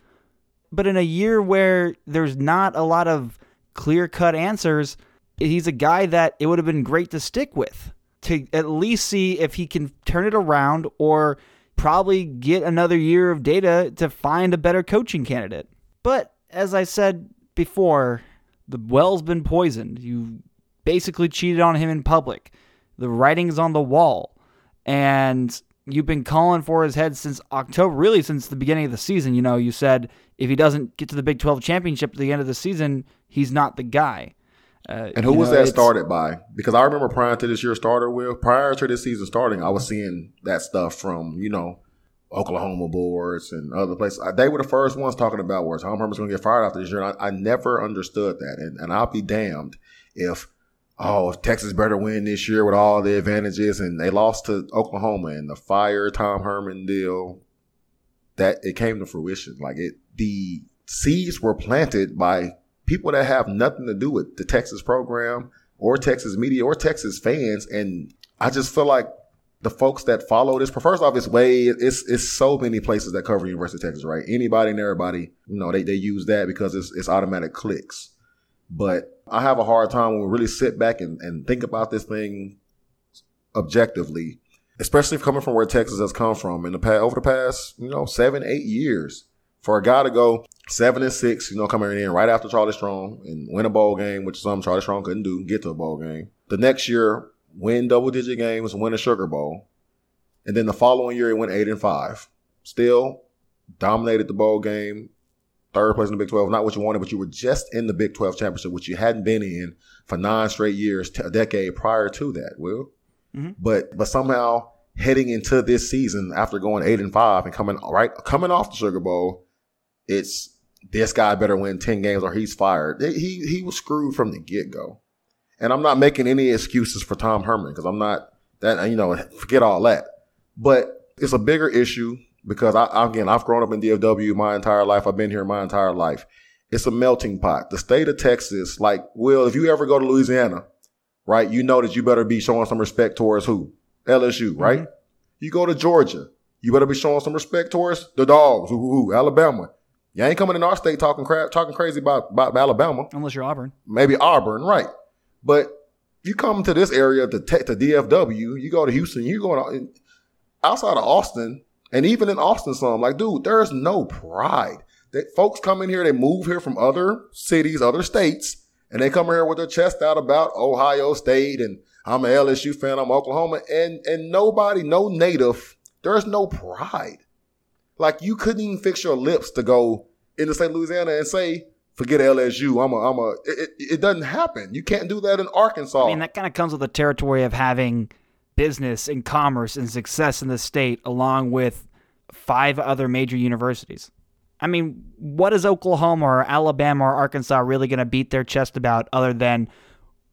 But in a year where there's not a lot of clear cut answers, he's a guy that it would have been great to stick with to at least see if he can turn it around or probably get another year of data to find a better coaching candidate. But as I said before, the well's been poisoned. You basically cheated on him in public. The writing's on the wall. And you've been calling for his head since October, really since the beginning of the season. You know, you said if he doesn't get to the Big 12 championship at the end of the season, he's not the guy. Uh, and who was know, that started by? Because I remember prior to this year starter, Will, prior to this season starting, I was seeing that stuff from, you know, Oklahoma boards and other places. They were the first ones talking about where Tom Herman's going to get fired after this year. I, I, never understood that. And, and I'll be damned if, oh, if Texas better win this year with all the advantages and they lost to Oklahoma and the fire Tom Herman deal, that it came to fruition. Like it, the seeds were planted by people that have nothing to do with the Texas program or Texas media or Texas fans. And I just feel like the folks that follow this, first off, it's way, it's, it's so many places that cover University of Texas, right? Anybody and everybody, you know, they, they use that because it's, it's automatic clicks. But I have a hard time when we really sit back and, and think about this thing objectively, especially coming from where Texas has come from in the past, over the past, you know, seven, eight years for a guy to go seven and six, you know, coming in right after Charlie Strong and win a bowl game, which something Charlie Strong couldn't do, get to a bowl game. The next year, win double digit games, win a Sugar Bowl. And then the following year, he went eight and five. Still dominated the bowl game, third place in the Big 12. Not what you wanted, but you were just in the Big 12 championship, which you hadn't been in for nine straight years, a decade prior to that, Will. Mm-hmm. But, but somehow heading into this season after going eight and five and coming right, coming off the Sugar Bowl, it's this guy better win 10 games or he's fired. He, he was screwed from the get go. And I'm not making any excuses for Tom Herman because I'm not that, you know, forget all that. But it's a bigger issue because I, again, I've grown up in DFW my entire life. I've been here my entire life. It's a melting pot. The state of Texas, like, Will, if you ever go to Louisiana, right, you know that you better be showing some respect towards who? LSU, right? Mm-hmm. You go to Georgia, you better be showing some respect towards the dogs, who, who, who Alabama. You ain't coming in our state talking crap, talking crazy about, about Alabama. Unless you're Auburn. Maybe Auburn, right. But you come to this area, to, te- to DFW, you go to Houston, you going outside of Austin, and even in Austin, some like, dude, there's no pride. That folks come in here, they move here from other cities, other states, and they come here with their chest out about Ohio State and I'm an LSU fan, I'm Oklahoma, and and nobody, no native, there's no pride. Like you couldn't even fix your lips to go into St. Louisiana and say, forget LSU. I'm a, I'm a, it, it doesn't happen. You can't do that in Arkansas. I mean, that kind of comes with the territory of having business and commerce and success in the state along with five other major universities. I mean, what is Oklahoma or Alabama or Arkansas really going to beat their chest about other than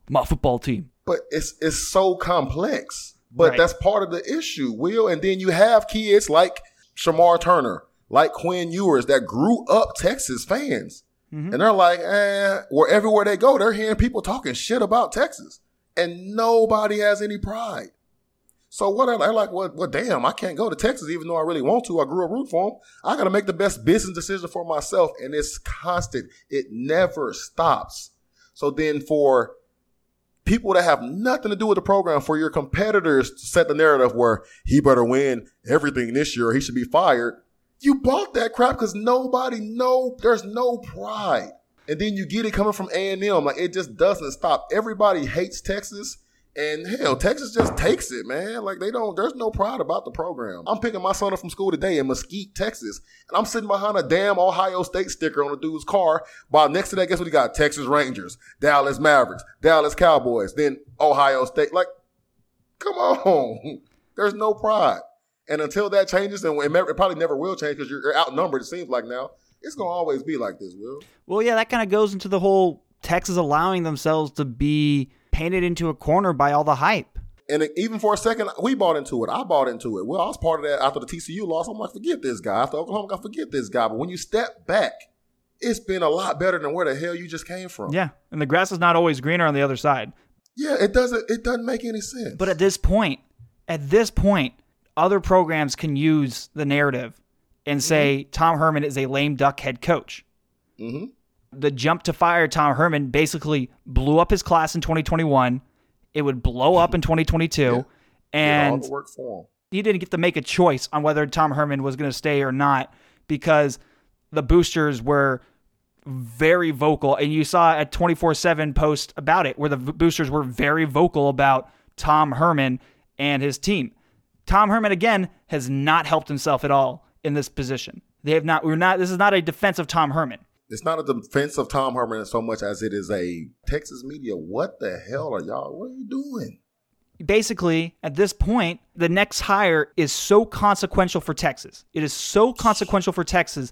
my football team? But it's it's so complex. But right. that's part of the issue, Will. And then you have kids like Shamar Turner, like Quinn Ewers that grew up Texas fans. Mm-hmm. And they're like, eh, where everywhere they go, they're hearing people talking shit about Texas. And nobody has any pride. So what I, like? Well, well, damn, I can't go to Texas even though I really want to. I grew up root for them. I got to make the best business decision for myself. And it's constant. It never stops. So then for people that have nothing to do with the program, for your competitors to set the narrative where he better win everything this year, or he should be fired. You bought that crap because nobody know there's no pride. And then you get it coming from A&M. Like it just doesn't stop. Everybody hates Texas And hell, Texas just takes it, man. Like they don't. There's no pride about the program. I'm picking my son up from school today in Mesquite, Texas, and I'm sitting behind a damn Ohio State sticker on a dude's car. While next to that, guess what he got? Texas Rangers, Dallas Mavericks, Dallas Cowboys, then Ohio State. Like, come on. There's no pride. And until that changes, and it probably never will change because you're outnumbered. It seems like now it's gonna always be like this. Will. Well, yeah, that kind of goes into the whole Texas allowing themselves to be painted into a corner by all the hype. And even for a second, we bought into it. I bought into it. Well, I was part of that after the TCU loss. I'm like, forget this guy. After Oklahoma, I forget this guy. But when you step back, it's been a lot better than where the hell you just came from. Yeah, and the grass is not always greener on the other side. Yeah, it doesn't. It doesn't make any sense. But at this point, at this point, other programs can use the narrative and say mm-hmm. Tom Herman is a lame duck head coach. Mm-hmm the jump to fire Tom Herman basically blew up his class in 2021. It would blow up in 2022, yeah. and he didn't get to make a choice on whether Tom Herman was going to stay or not because the boosters were very vocal, and you saw a 24/7 post about it where the boosters were very vocal about Tom Herman and his team. Tom Herman again has not helped himself at all in this position. They have not. We're not. This is not a defense of Tom Herman it's not a defense of Tom Herman so much as it is a Texas media. What the hell are y'all? What are you doing? Basically, at this point, the next hire is so consequential for Texas. It is so consequential for Texas.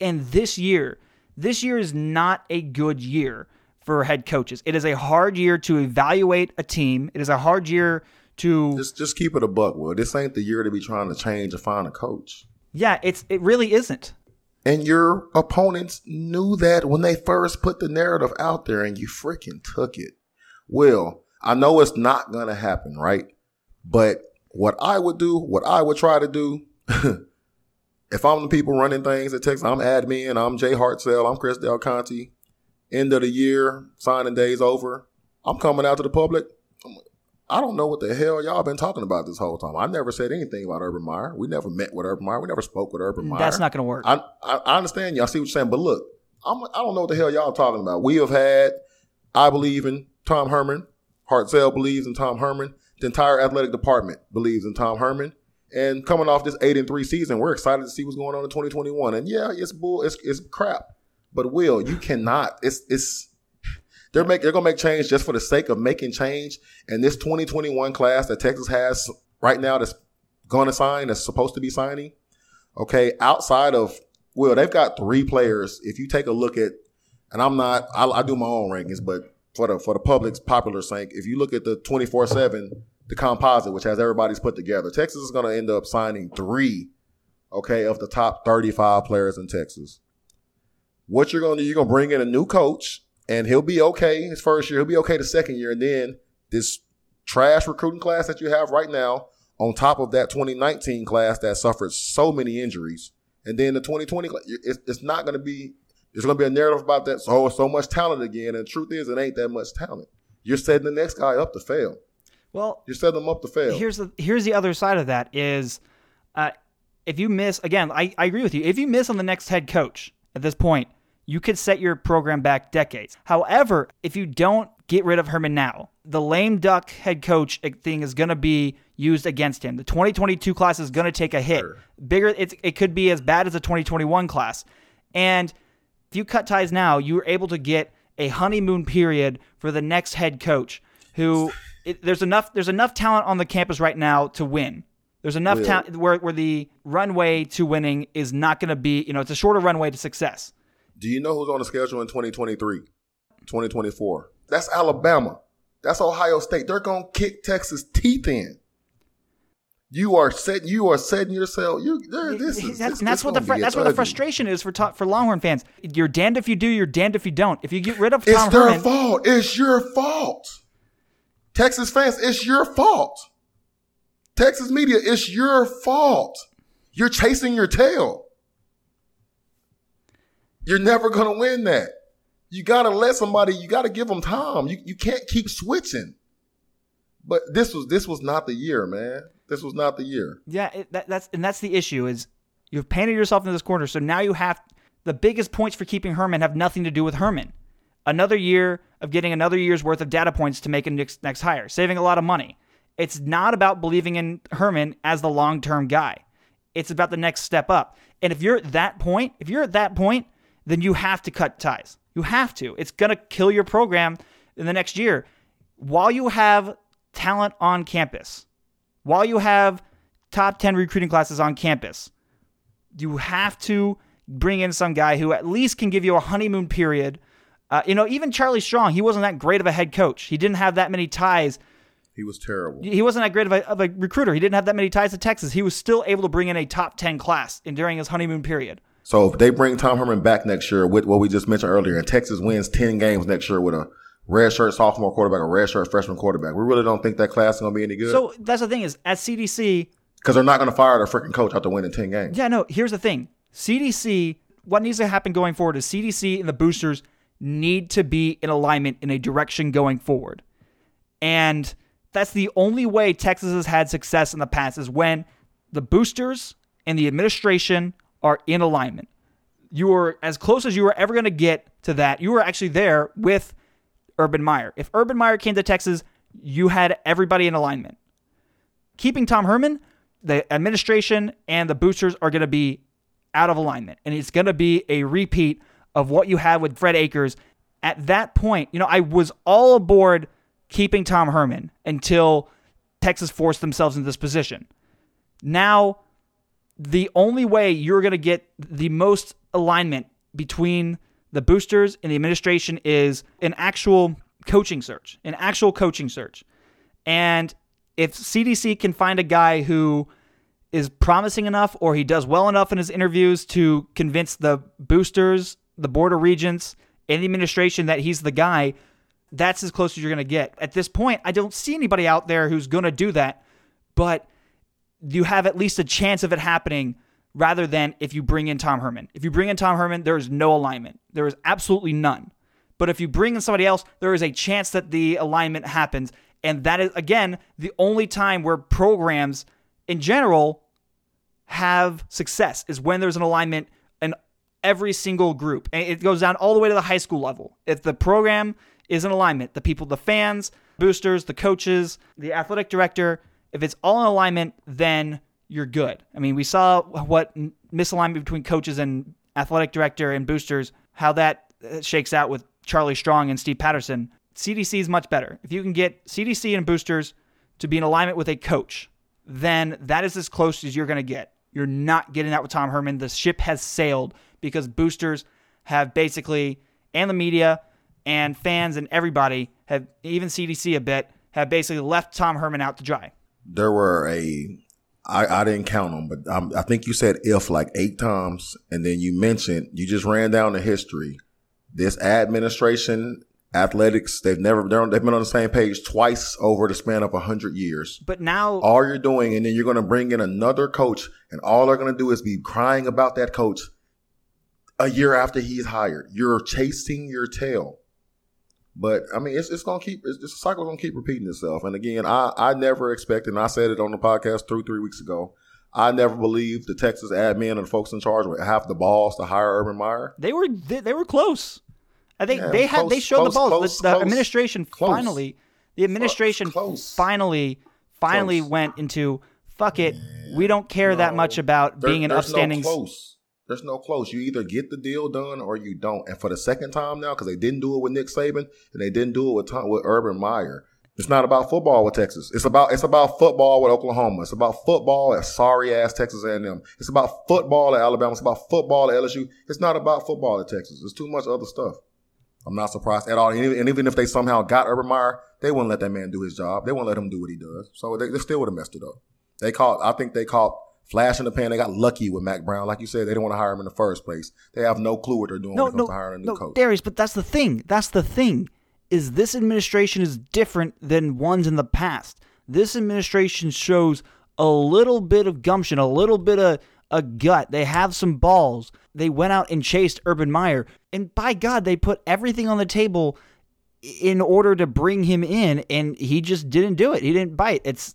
And this year, this year is not a good year for head coaches. It is a hard year to evaluate a team. It is a hard year to just just keep it a buck, Will. This ain't the year to be trying to change or find a coach. Yeah, it's it really isn't. And your opponents knew that when they first put the narrative out there and you freaking took it. Well, I know it's not going to happen, right? But what I would do, what I would try to do, if I'm the people running things at Texas, I'm admin, I'm Jay Hartzell, I'm Chris Del Conte. End of the year, signing days over. I'm coming out to the public. I don't know what the hell y'all been talking about this whole time. I never said anything about Urban Meyer. We never met with Urban Meyer. We never spoke with Urban mm, Meyer. That's not going to work. I, I, I understand y'all see what you're saying, but look, I'm, I don't know what the hell y'all talking about. We have had, I believe in Tom Herman. Hartzell believes in Tom Herman. The entire athletic department believes in Tom Herman. And coming off this eight and three season, we're excited to see what's going on in 2021. And yeah, it's bull, it's, it's crap. But Will, you cannot. It's it's they're make they're gonna make change just for the sake of making change. And this 2021 class that Texas has right now that's to sign, that's supposed to be signing, okay, outside of well, they've got three players. If you take a look at, and I'm not, I, I do my own rankings, but for the for the public's popular sake, if you look at the 24 seven, the composite, which has everybody's put together, Texas is going to end up signing three, okay, of the top 35 players in Texas. What you're going to do, you're going to bring in a new coach and he'll be okay his first year. He'll be okay the second year, and then this trash recruiting class that you have right now, on top of that 2019 class that suffered so many injuries, and then the 2020, it's, it's not going to be. There's going to be a narrative about that. So so much talent again, and the truth is, it ain't that much talent. You're setting the next guy up to fail. Well, you're setting them up to fail. Here's the here's the other side of that is, uh, if you miss again, I, I agree with you. If you miss on the next head coach at this point, you could set your program back decades. However, if you don't get rid of Herman now, the lame duck head coach thing is going to be used against him. The 2022 class is going to take a hit. Sure. Bigger, it's, it could be as bad as the 2021 class. And if you cut ties now, you are able to get a honeymoon period for the next head coach who it, there's enough there's enough talent on the campus right now to win. There's enough talent where, where the runway to winning is not going to be, you know, it's a shorter runway to success. Do you know who's on the schedule in 2023, 2024? That's Alabama. That's Ohio State. They're gonna kick Texas teeth in. You are setting. You are setting yourself. You. This is. That's, this, and that's what the fr- that's what the frustration is for for Longhorn fans. You're damned if you do. You're damned if you don't. If you get rid of Tom it's their fault. It's your fault. Texas fans, it's your fault. Texas media, it's your fault. You're chasing your tail. You're never going to win that. You got to let somebody, you got to give them time. You, you can't keep switching. But this was this was not the year, man. This was not the year. Yeah, it, that, that's and that's the issue is you've painted yourself in this corner. So now you have the biggest points for keeping Herman have nothing to do with Herman. another year of getting another year's worth of data points to make a next, next hire, saving a lot of money. It's not about believing in Herman as the long term guy. It's about the next step up. And if you're at that point, if you're at that point, then you have to cut ties. You have to. It's going to kill your program in the next year. While you have talent on campus, while you have top 10 recruiting classes on campus, you have to bring in some guy who at least can give you a honeymoon period. Uh, you know, even Charlie Strong, he wasn't that great of a head coach. He didn't have that many ties. He was terrible. He wasn't that great of a, of a recruiter. He didn't have that many ties to Texas. He was still able to bring in a top 10 class in, during his honeymoon period. So if they bring Tom Herman back next year with what we just mentioned earlier, and Texas wins 10 games next year with a redshirt sophomore quarterback, a redshirt freshman quarterback, we really don't think that class is going to be any good. So that's the thing is, at CDC, because they're not going to fire their freaking coach after winning 10 games. Yeah, no, here's the thing. CDC, what needs to happen going forward is CDC and the boosters need to be in alignment in a direction going forward. And that's the only way Texas has had success in the past is when the boosters and the administration are in alignment. You are as close as you are ever going to get to that. You were actually there with Urban Meyer. If Urban Meyer came to Texas, you had everybody in alignment. Keeping Tom Herman, the administration and the boosters are going to be out of alignment. And it's going to be a repeat of what you had with Fred Akers. At that point, you know, I was all aboard keeping Tom Herman until Texas forced themselves into this position. Now, the only way you're going to get the most alignment between the boosters and the administration is an actual coaching search, an actual coaching search. And if CDC can find a guy who is promising enough or he does well enough in his interviews to convince the boosters, the board of regents, and the administration that he's the guy, that's as close as you're going to get. At this point, I don't see anybody out there who's going to do that, but you have at least a chance of it happening rather than if you bring in Tom Herman. If you bring in Tom Herman, there is no alignment. There is absolutely none. But if you bring in somebody else, there is a chance that the alignment happens. And that is, again, the only time where programs in general have success is when there's an alignment in every single group. And it goes down all the way to the high school level. If the program is in alignment, the people, the fans, boosters, the coaches, the athletic director, if it's all in alignment, then you're good. I mean, we saw what misalignment between coaches and athletic director and boosters, how that uh, shakes out with Charlie Strong and Steve Patterson. CDC is much better. If you can get CDC and boosters to be in alignment with a coach, then that is as close as you're going to get. You're not getting that with Tom Herman. The ship has sailed because boosters have basically, and the media and fans and everybody have, even CDC a bit, have basically left Tom Herman out to dry. There were a, I, I didn't count them, but um, I think you said if like eight times. And then you mentioned, you just ran down the history. This administration athletics they've never they've been on the same page twice over the span of 100 years but now all you're doing and then you're going to bring in another coach and all they're going to do is be crying about that coach a year after he's hired you're chasing your tail but i mean it's, it's going to keep it's, this cycle going to keep repeating itself and again i i never expected and i said it on the podcast two three weeks ago I never believed the Texas admin and the folks in charge would have the balls to hire Urban Meyer. They were they, they were close. I think yeah, they had close, they showed close, the balls. Close, the, the administration finally, the administration finally, finally went into fuck it. we don't care no, that much about there, being an upstanding. No. There's no close. You either get the deal done or you don't. And for the second time now, because they didn't do it with Nick Saban and they didn't do it with Tom, with Urban Meyer. It's not about football with Texas. It's about it's about football with Oklahoma. It's about football at sorry ass Texas A&M. It's about football at Alabama. It's about football at LSU. It's not about football at Texas. It's too much other stuff. I'm not surprised at all. And even, if they somehow got Urban Meyer, they wouldn't let that man do his job. They wouldn't let him do what he does. So they, they still would have messed it up. They caught, I think they caught flash in the pan. They got lucky with Mack Brown. Like you said, they didn't want to hire him in the first place. They have no clue what they're doing no, when it comes no, to hiring a new no, coach. Darius, but that's the thing. That's the thing. Is this administration is different than ones in the past. This administration shows a little bit of gumption, a little bit of a gut. They have some balls. They went out and chased Urban Meyer. And by God, they put everything on the table in order to bring him in, and he just didn't do it. He didn't bite. It's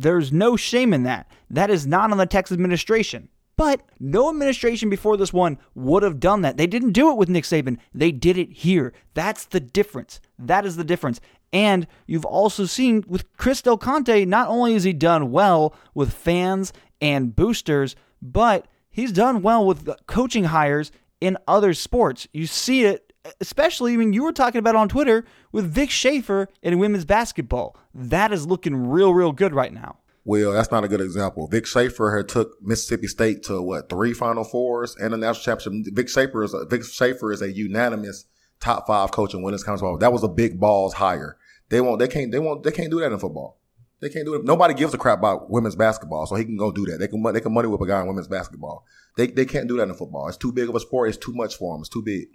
there's no shame in that. That is not on the Texas administration. But no administration before this one would have done that. They didn't do it with Nick Saban. They did it here. That's the difference. That is the difference. And you've also seen with Chris Del Conte, not only has he done well with fans and boosters, but he's done well with coaching hires in other sports. You see it, especially, mean, you were talking about on Twitter with Vic Schaefer in women's basketball. That is looking real, real good right now. Well, that's not a good example. Vic Schaefer had took Mississippi State to what three Final Fours and a national championship. Vic Schaefer is a, Vic Schaefer is a unanimous top five coach in women's college ball. That was a big balls hire. They won't. They can't. They won't. They can't do that in football. They can't do it. Nobody gives a crap about women's basketball, so he can go do that. They can. They can money whip a guy in women's basketball. They they can't do that in football. It's too big of a sport. It's too much for them. It's too big.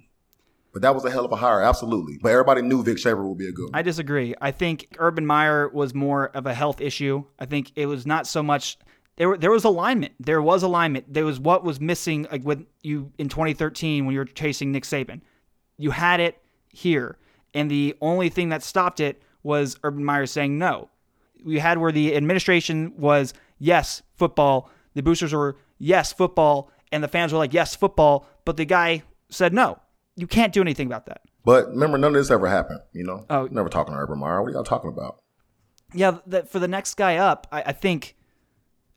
But that was a hell of a hire, absolutely. But everybody knew Vic Schaefer would be a good one. I disagree. I think Urban Meyer was more of a health issue. I think it was not so much there there was alignment. There was alignment. There was what was missing like with you in 2013 when you were chasing Nick Saban. You had it here. And the only thing that stopped it was Urban Meyer saying no. We had where the administration was yes, football. The boosters were yes, football, and the fans were like yes, football, but the guy said no you can't do anything about that. But remember, none of this ever happened. You know, oh, never talking to Urban Meyer. What are y'all talking about? Yeah, that for the next guy up, I, I think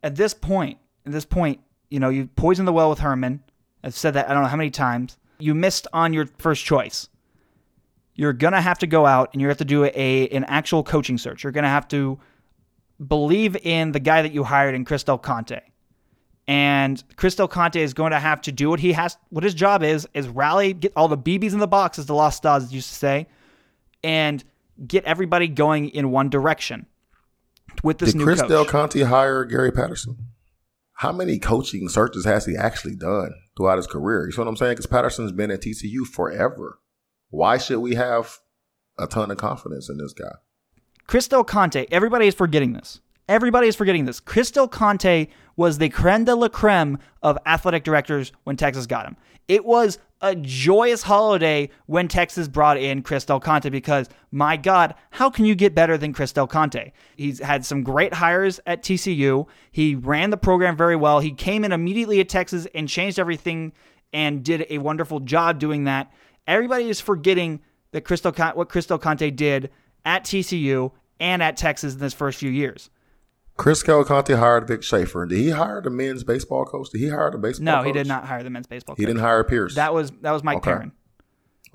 at this point, at this point, you know, you poisoned the well with Herman. I've said that I don't know how many times. You missed on your first choice. You're gonna have to go out and you have to do a an actual coaching search. You're gonna have to believe in the guy that you hired in Chris Del Conte and Chris Del Conte is going to have to do what he has. What his job is is rally, get all the BBs in the box, as the Lost Stars used to say, and get everybody going in one direction with this Did new Chris coach. Del Conte hire Gary Patterson? How many coaching searches has he actually done throughout his career? You see what I'm saying? Because Patterson's been at TCU forever. Why should we have a ton of confidence in this guy? Chris Del Conte, everybody is forgetting this. Everybody is forgetting this. Chris Del Conte was the creme de la creme of athletic directors when Texas got him. It was a joyous holiday when Texas brought in Chris Del Conte because, my God, how can you get better than Chris Del Conte? He's had some great hires at TCU. He ran the program very well. He came in immediately at Texas and changed everything and did a wonderful job doing that. Everybody is forgetting that Chris what Chris Del Conte did at TCU and at Texas in his first few years. Chris Conte hired Vic Schaefer. Did he hire the men's baseball coach? Did he hire the baseball? No, coach? he did not hire the men's baseball. Coach. He didn't hire Pierce. That was that was Mike okay. Perrin.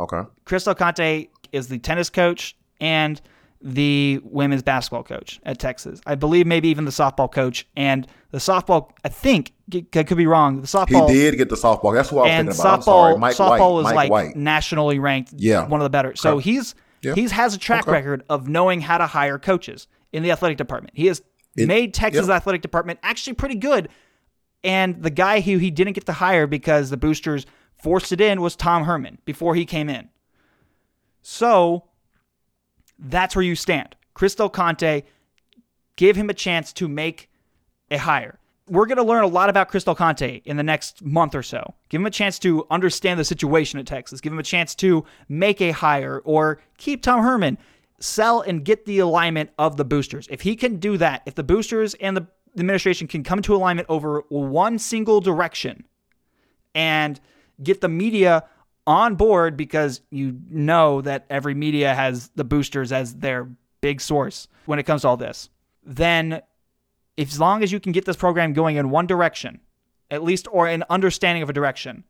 Okay. Chris Conte is the tennis coach and the women's basketball coach at Texas. I believe maybe even the softball coach and the softball. I think I could be wrong. The softball. He did get the softball. That's what I was and thinking about. softball. Mike softball White. was Mike like White. nationally ranked. Yeah. one of the better. So Okay. he's Yeah. he's has a track Okay. record of knowing how to hire coaches in the athletic department. He has It- made Texas yep. athletic department actually pretty good. And the guy who he didn't get to hire because the boosters forced it in was Tom Herman before he came in. So that's where you stand. Chris Del Conte, give him a chance to make a hire. We're going to learn a lot about Chris Del Conte in the next month or so. Give him a chance to understand the situation at Texas. Give him a chance to make a hire or keep Tom Herman. Sell and get the alignment of the boosters. If he can do that, if the boosters and the administration can come to alignment over one single direction and get the media on board because you know that every media has the boosters as their big source when it comes to all this, then if, as long as you can get this program going in one direction, at least, or an understanding of a direction,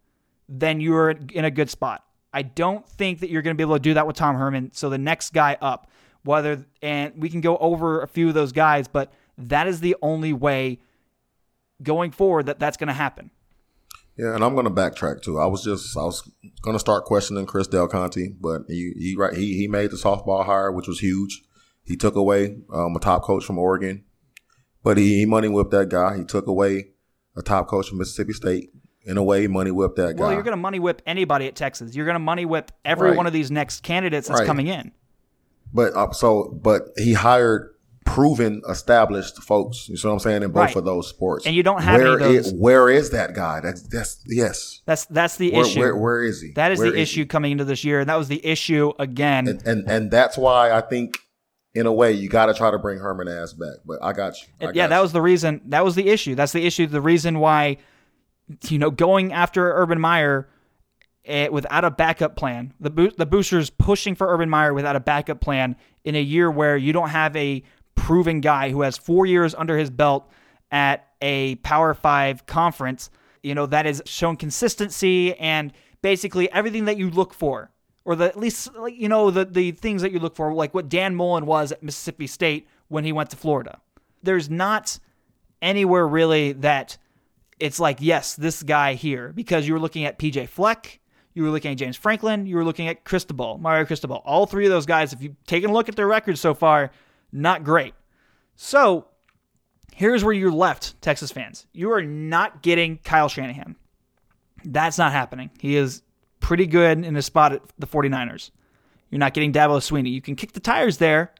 then you're in a good spot. I don't think that you're going to be able to do that with Tom Herman. So the next guy up, whether, and we can go over a few of those guys, but that is the only way going forward that that's going to happen. Yeah, and I'm going to backtrack too. I was just I was going to start questioning Chris Del Conte, but he he right he he made the softball hire, which was huge. He took away um, a top coach from Oregon, but he, he money whipped that guy. He took away a top coach from Mississippi State. In a way, money whipped that guy. Well, you're going to money whip anybody at Texas. You're going to money whip every Right. one of these next candidates that's Right. coming in. But uh, so, but he hired proven, established folks. You see what I'm saying in both Right. of those sports. And you don't have any of those. Is, where is that guy? That's that's yes. That's that's the Where, issue. where where is he? that is Where the issue he? coming into this year, and that was the issue again. And, and and that's why I think, in a way, you got to try to bring Herman ass back. But I got you. I And yeah, got that you. was the reason. That was the issue. That's the issue. The reason why you know, going after Urban Meyer eh, without a backup plan. The bo- the boosters pushing for Urban Meyer without a backup plan in a year where you don't have a proven guy who has four years under his belt at a Power Five conference. You know that has shown consistency and basically everything that you look for, or the, at least like, you know the the things that you look for, like what Dan Mullen was at Mississippi State when he went to Florida. There's not anywhere really that it's like, yes, this guy here, because you were looking at PJ Fleck, you were looking at James Franklin, you were looking at Cristobal, Mario Cristobal. All three of those guys, if you've taken a look at their records so far, not great. So here's where you're left, Texas fans. You are not getting Kyle Shanahan. That's not happening. He is pretty good in his spot at the 49ers. You're not getting Dabo Swinney. You can kick the tires there,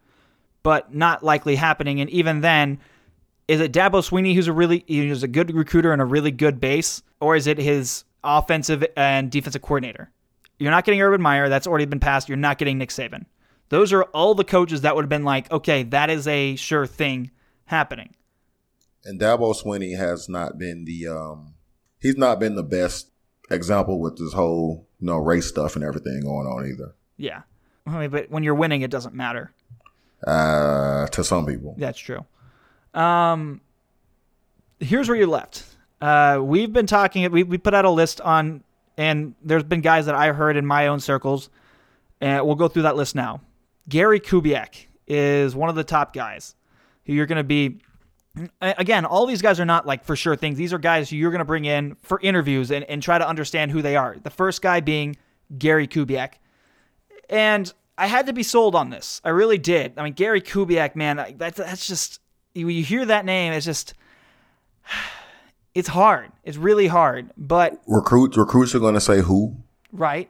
but not likely happening. And even then, is it Dabo Swinney who's a really who's a good recruiter and a really good base, or is it his offensive and defensive coordinator? You're not getting Urban Meyer. That's already been passed. You're not getting Nick Saban. Those are all the coaches that would have been like, okay, that is a sure thing happening. And Dabo Swinney has not been the um he's not been the best example with this whole you know race stuff and everything going on either. Yeah. I mean, but when you're winning, it doesn't matter. Uh, to some people, That's true. Um, here's where you're left. Uh, we've been talking. We we put out a list on, and there's been guys that I heard in my own circles, and we'll go through that list now. Gary Kubiak is one of the top guys who you're going to be. Again, all these guys are not like for sure things. These are guys who you're going to bring in for interviews and, and try to understand who they are. The first guy being Gary Kubiak. And I had to be sold on this. I really did. I mean, Gary Kubiak, man, that's that's just you, you hear that name, it's just it's hard. It's really hard. But recruits recruits are going to say who, right,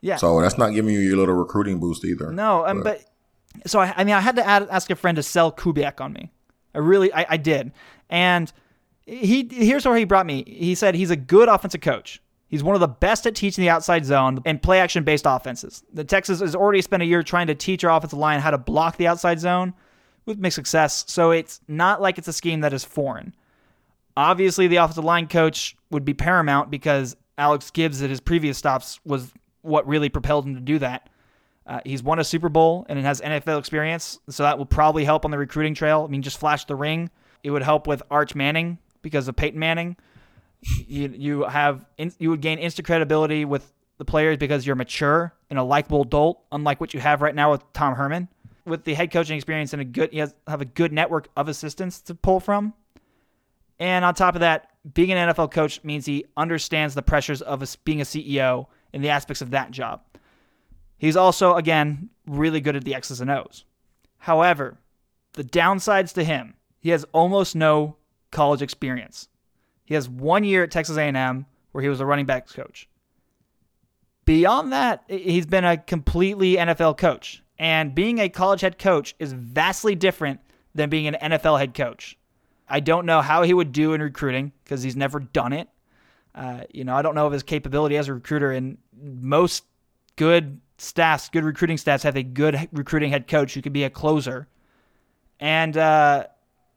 yeah. so that's not giving you your little recruiting boost either. No, um, but so I, I mean, I had to add, ask a friend to sell Kubiak on me. I really, I, I did, and he here's where he brought me. He said he's a good offensive coach. He's one of the best at teaching the outside zone and play action based offenses. The Texas has already spent a year trying to teach our offensive line how to block the outside zone with mixed success. So it's not like it's a scheme that is foreign. Obviously, the offensive line coach would be paramount because Alex Gibbs at his previous stops was what really propelled him to do that. Uh, he's won a Super Bowl and it has NFL experience, so that will probably help on the recruiting trail. I mean, just flash the ring. It would help with Arch Manning because of Peyton Manning. You you have you would gain instant credibility with the players because you're mature and a likable adult, unlike what you have right now with Tom Herman. With the head coaching experience and a good, have a good network of assistants to pull from. And on top of that, being an NFL coach means he understands the pressures of a, being a CEO and the aspects of that job. He's also, again, really good at the X's and O's. However, the downsides to him, he has almost no college experience. He has one year at Texas A&M where he was a running backs coach. Beyond that, he's been a completely NFL coach. And being a college head coach is vastly different than being an NFL head coach. I don't know how he would do in recruiting because he's never done it. Uh, you know, I don't know of his capability as a recruiter. And most good staffs, good recruiting staffs, have a good recruiting head coach who could be a closer. And uh,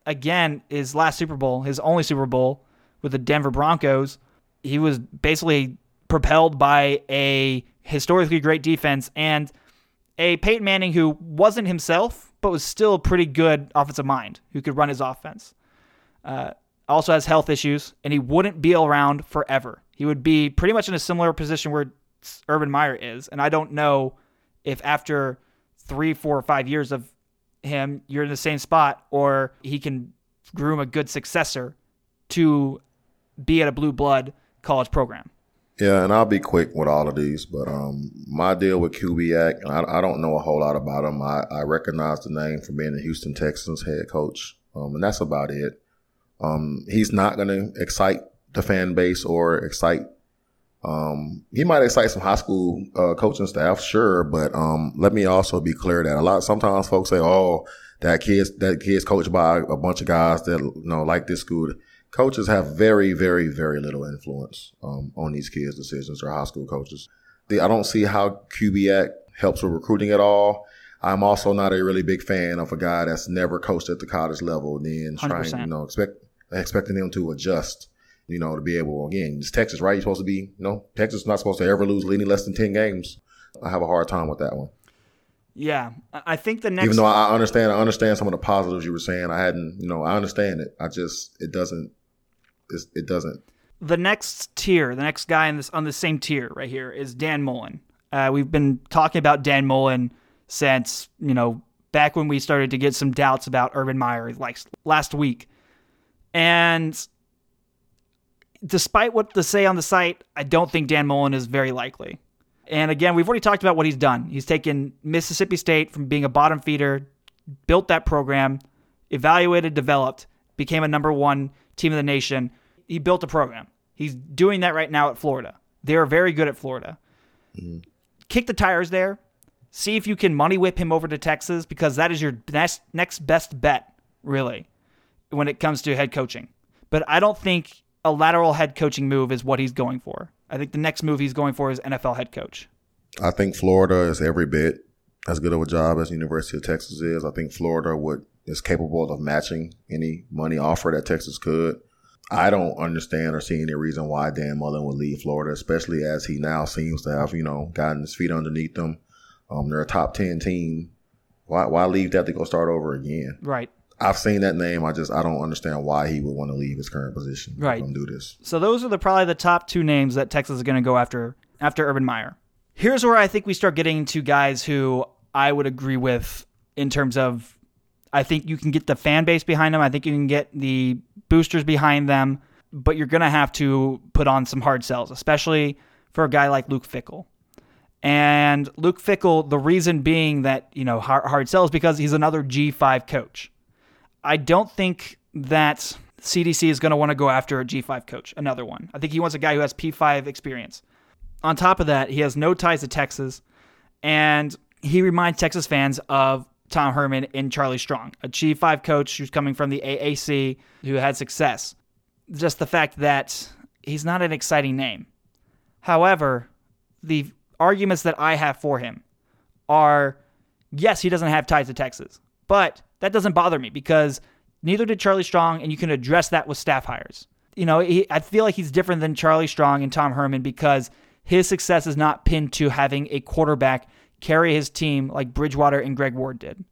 again, his last Super Bowl, his only Super Bowl with the Denver Broncos, he was basically propelled by a historically great defense and a Peyton Manning who wasn't himself, but was still pretty good offensive mind who could run his offense. Uh, also has health issues, and he wouldn't be around forever. He would be pretty much in a similar position where Urban Meyer is, and I don't know if after three, four, or five years of him, you're in the same spot, or he can groom a good successor to be at a blue blood college program. Yeah, and I'll be quick with all of these, but um, my deal with Kubiak, I, I don't know a whole lot about him. I, I recognize the name from being the Houston Texans head coach, um, and that's about it. Um, he's not going to excite the fan base or excite. Um, he might excite some high school uh, coaching staff, sure, but um, let me also be clear that a lot sometimes folks say, "Oh, that kid's that kid's coached by a bunch of guys that you know like this school." Coaches have very, very, very little influence um, on these kids' decisions or high school coaches. The, I don't see how Kubiak helps with recruiting at all. I'm also not a really big fan of a guy that's never coached at the college level, then trying, 100%. you know, expect expecting him to adjust You know, to be able again, it's Texas, right? You're supposed to be, you know, Texas is not supposed to ever lose leading less than ten games. I have a hard time with that one. Yeah, I think the next. Even though I understand, I understand some of the positives you were saying. I hadn't, you know, I understand it. I just, it doesn't, it doesn't. the next tier, the next guy in this on the same tier right here is Dan Mullen. Uh, we've been talking about Dan Mullen since you know back when we started to get some doubts about Urban Meyer, like last week, and despite what they say on the site, I don't think Dan Mullen is very likely. And again, we've already talked about what he's done. He's taken Mississippi State from being a bottom feeder, built that program, evaluated, developed, became a number one team in the nation. He built a program. He's doing that right now at Florida. They are very good at Florida. Mm-hmm. Kick the tires there. See if you can money whip him over to Texas because that is your next next best bet, really, when it comes to head coaching. But I don't think a lateral head coaching move is what he's going for. I think the next move he's going for is NFL head coach. I think Florida is every bit as good of a job as University of Texas is. I think Florida would is capable of matching any money offer that Texas could. I don't understand or see any reason why Dan Mullen would leave Florida, especially as he now seems to have, you know, gotten his feet underneath them. Um, they're a top ten team. Why why leave that to go start over again? Right. I've seen that name. I just I don't understand why he would want to leave his current position. Right. And do this. So those are the probably the top two names that Texas is going to go after after Urban Meyer. Here's where I think we start getting to guys who I would agree with in terms of I think you can get the fan base behind them. I think you can get the boosters behind them, but you're going to have to put on some hard sells, especially for a guy like Luke Fickell. And Luke Fickell, the reason being that, you know, hard, hard sells because he's another G5 coach. I don't think that CDC is going to want to go after a G5 coach, another one. I think he wants a guy who has P5 experience. On top of that, he has no ties to Texas, and he reminds Texas fans of Tom Herman and Charlie Strong, a G5 coach who's coming from the AAC who had success. Just the fact that he's not an exciting name. However, the arguments that I have for him are yes, he doesn't have ties to Texas, but that doesn't bother me because neither did Charlie Strong, and you can address that with staff hires. You know, he, I feel like he's different than Charlie Strong and Tom Herman because his success is not pinned to having a quarterback carry his team like Bridgewater and Greg Ward did.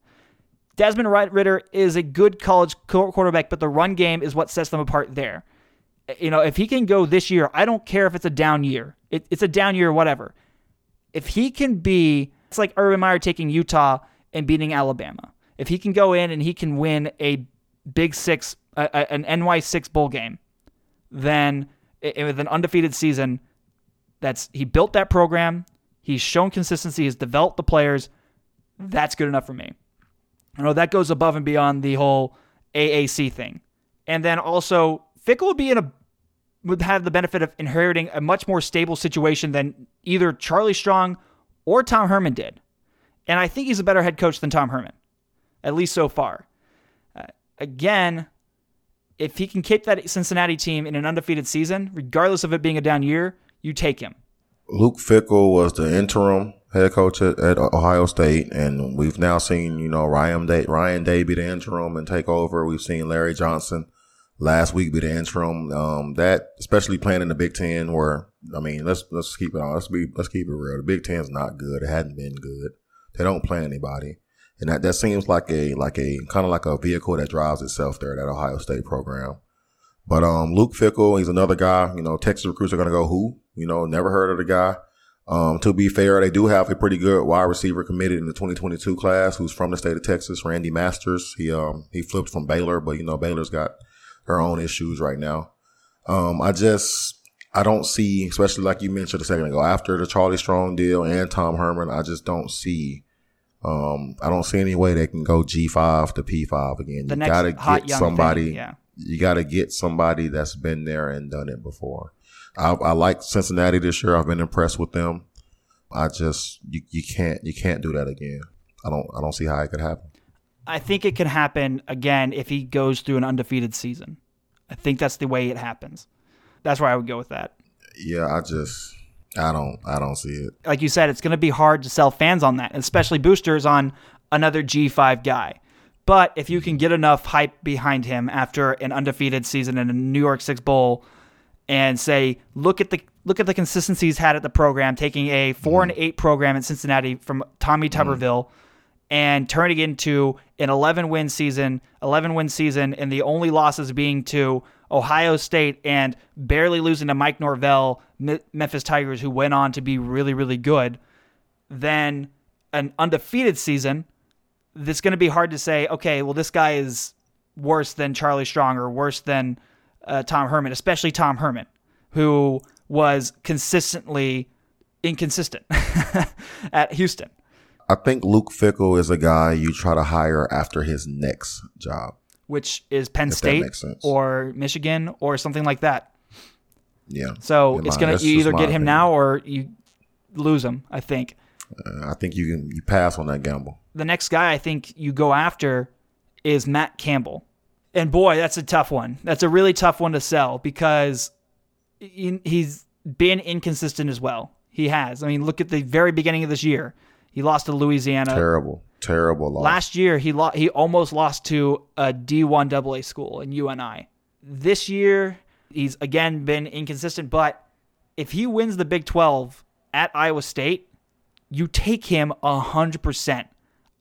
Desmond Ridder is a good college quarterback, but the run game is what sets them apart there. You know, if he can go this year, I don't care if it's a down year. It, it's a down year, whatever. If he can be, it's like Urban Meyer taking Utah and beating Alabama. If he can go in and he can win a Big Six, uh, an NY six bowl game, then with an undefeated season, that's he built that program. He's shown consistency. He's developed the players. That's good enough for me. I know that goes above and beyond the whole AAC thing. And then also, Fickell would be in a would have the benefit of inheriting a much more stable situation than either Charlie Strong or Tom Herman did. And I think he's a better head coach than Tom Herman, at least so far. Uh, again, if he can keep that Cincinnati team in an undefeated season, regardless of it being a down year, you take him. Luke Fickell was the interim head coach at, at Ohio State, and we've now seen you know Ryan Day, Ryan Day be the interim and take over. We've seen Larry Johnson last week be the interim. Um, that especially playing in the Big Ten, where I mean, let's let's keep it on. Let's be let's keep it real. The Big Ten's not good. It hadn't been good. They don't play anybody, and that that seems like a like a kind of like a vehicle that drives itself there. That Ohio State program. But um, Luke Fickell, he's another guy. You know, Texas recruits are going to go who? You know, never heard of the guy. Um, to be fair, they do have a pretty good wide receiver committed in the 2022 class, who's from the state of Texas, Randy Masters. He um he flipped from Baylor, but you know Baylor's got their own issues right now. Um, I just I don't see, especially like you mentioned a second ago, after the Charlie Strong deal and Tom Herman, I just don't see. Um, I don't see any way they can go G five to P five again. The you gotta get somebody. thing, yeah. You gotta get somebody that's been there and done it before. I, I like Cincinnati this year. I've been impressed with them. I just you, you can't you can't do that again. I don't I don't see how it could happen. I think it can happen again if he goes through an undefeated season. I think that's the way it happens. That's where I would go with that. Yeah, I just I don't I don't see it. Like you said, it's going to be hard to sell fans on that, especially boosters on another G5 guy. But if you can get enough hype behind him after an undefeated season in a New York Six Bowl, and say, look at the look at the consistency he's had at the program, taking a 4 and mm-hmm. eight program in Cincinnati from Tommy mm-hmm. Tuberville and turning it into an 11 win season, 11 win season, and the only losses being to Ohio State and barely losing to Mike Norvell, Me- Memphis Tigers, who went on to be really, really good, then an undefeated season, it's going to be hard to say, okay, well, this guy is worse than Charlie Strong or worse than uh, Tom Herman, especially Tom Herman, who was consistently inconsistent at Houston. I think Luke Fickell is a guy you try to hire after his next job. which is Penn State or Michigan or something like that. Yeah. So it's gonna you either get him opinion. now or you lose him. I think Uh, I think you can you pass on that gamble. the next guy I think you go after is Matt Campbell, and boy, that's a tough one. That's a really tough one to sell because he- he's been inconsistent as well. He has. I mean, look at the very beginning of this year. He lost to Louisiana. Terrible, terrible loss. Last year, he lo- he almost lost to a D1 AA school in UNI. This year, he's again been inconsistent, but if he wins the Big 12 at Iowa State, you take him 100%.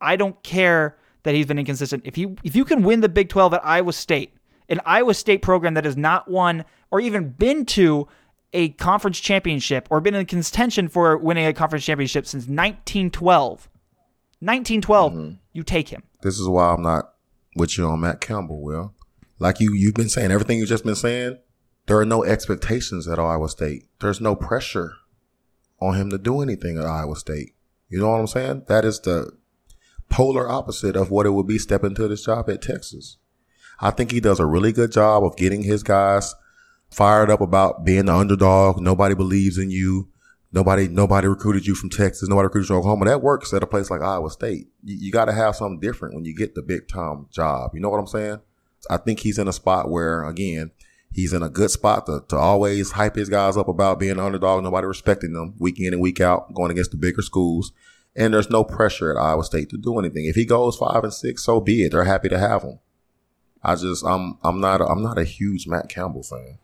I don't care that he's been inconsistent. If you if you can win the Big 12 at Iowa State, an Iowa State program that has not won or even been to a conference championship or been in contention for winning a conference championship since 1912. 1912, mm-hmm. you take him. this is why I'm not with you on Matt Campbell. Will, like you you've been saying everything you've just been saying. There are no expectations at Iowa State. There's no pressure on him to do anything at Iowa State. You know what I'm saying? That is the polar opposite of what it would be stepping into this job at Texas. I think he does a really good job of getting his guys fired up about being the underdog. Nobody believes in you. Nobody, nobody recruited you from Texas. Nobody recruited you from Oklahoma. That works at a place like Iowa State. You, you got to have something different when you get the big time job. You know what I'm saying? I think he's in a spot where, again, he's in a good spot to, to always hype his guys up about being an underdog. Nobody respecting them week in and week out, going against the bigger schools. And there's no pressure at Iowa State to do anything. If he goes five and six, so be it. They're happy to have him. I just, I'm, I'm not, a, I'm not a huge Matt Campbell fan.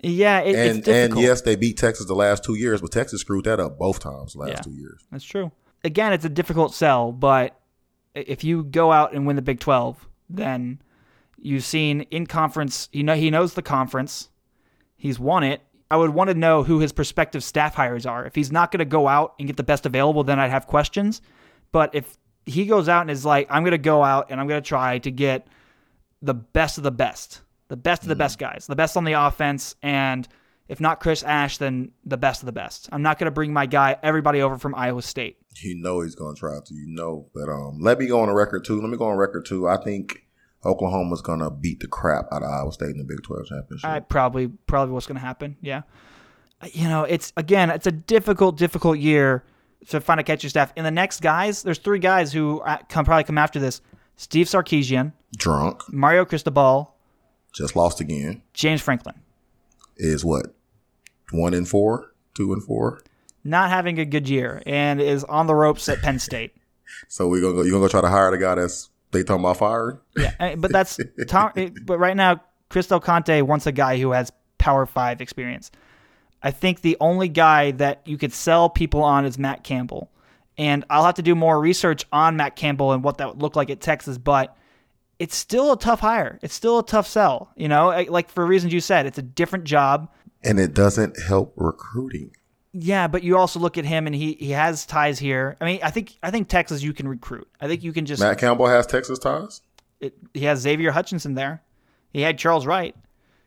Yeah, it, And and yes, they beat Texas the last two years, but Texas screwed that up both times the last Yeah. two years. That's true. Again, it's a difficult sell, but if you go out and win the Big 12, then you've seen in conference, you know he knows the conference. He's won it. I would want to know who his prospective staff hires are. If he's not going to go out and get the best available, then I'd have questions. But if he goes out and is like, I'm going to go out and I'm going to try to get the best of the best, the best of the best guys, the best on the offense, and if not Chris Ash, then the best of the best. I'm not going to bring my guy, everybody over from Iowa State. You know he's gonna try to, you know. But um, let me go on a record too. Let me go on record too. I think Oklahoma's gonna beat the crap out of Iowa State in the Big Twelve championship. I probably probably what's going to happen. Yeah, you know, it's again, it's a difficult, difficult year to find a catcher staff. And the next guys, there's three guys who uh, come probably come after this: Steve Sarkisian, Drunk, Mario Cristobal, just lost again. James Franklin. Is what one and four, two and four. Not having a good year and is on the ropes at Penn State. So we're gonna go. You gonna go try to hire the guy that's they talking about firing? Yeah, eh, but that's Tom. eh, But right now, Chris Del Conte wants a guy who has Power Five experience. I think the only guy that you could sell people on is Matt Campbell, and I'll have to do more research on Matt Campbell and what that would look like at Texas. But it's still a tough hire. It's still a tough sell. You know, Eh, like for reasons you said, it's a different job. And it doesn't help recruiting. Yeah, but you also look at him and he he has ties here. I mean, I think I think Texas you can recruit. I think you can just Matt Campbell has Texas ties. it, he has Xavier Hutchinson there. He had Charles Wright.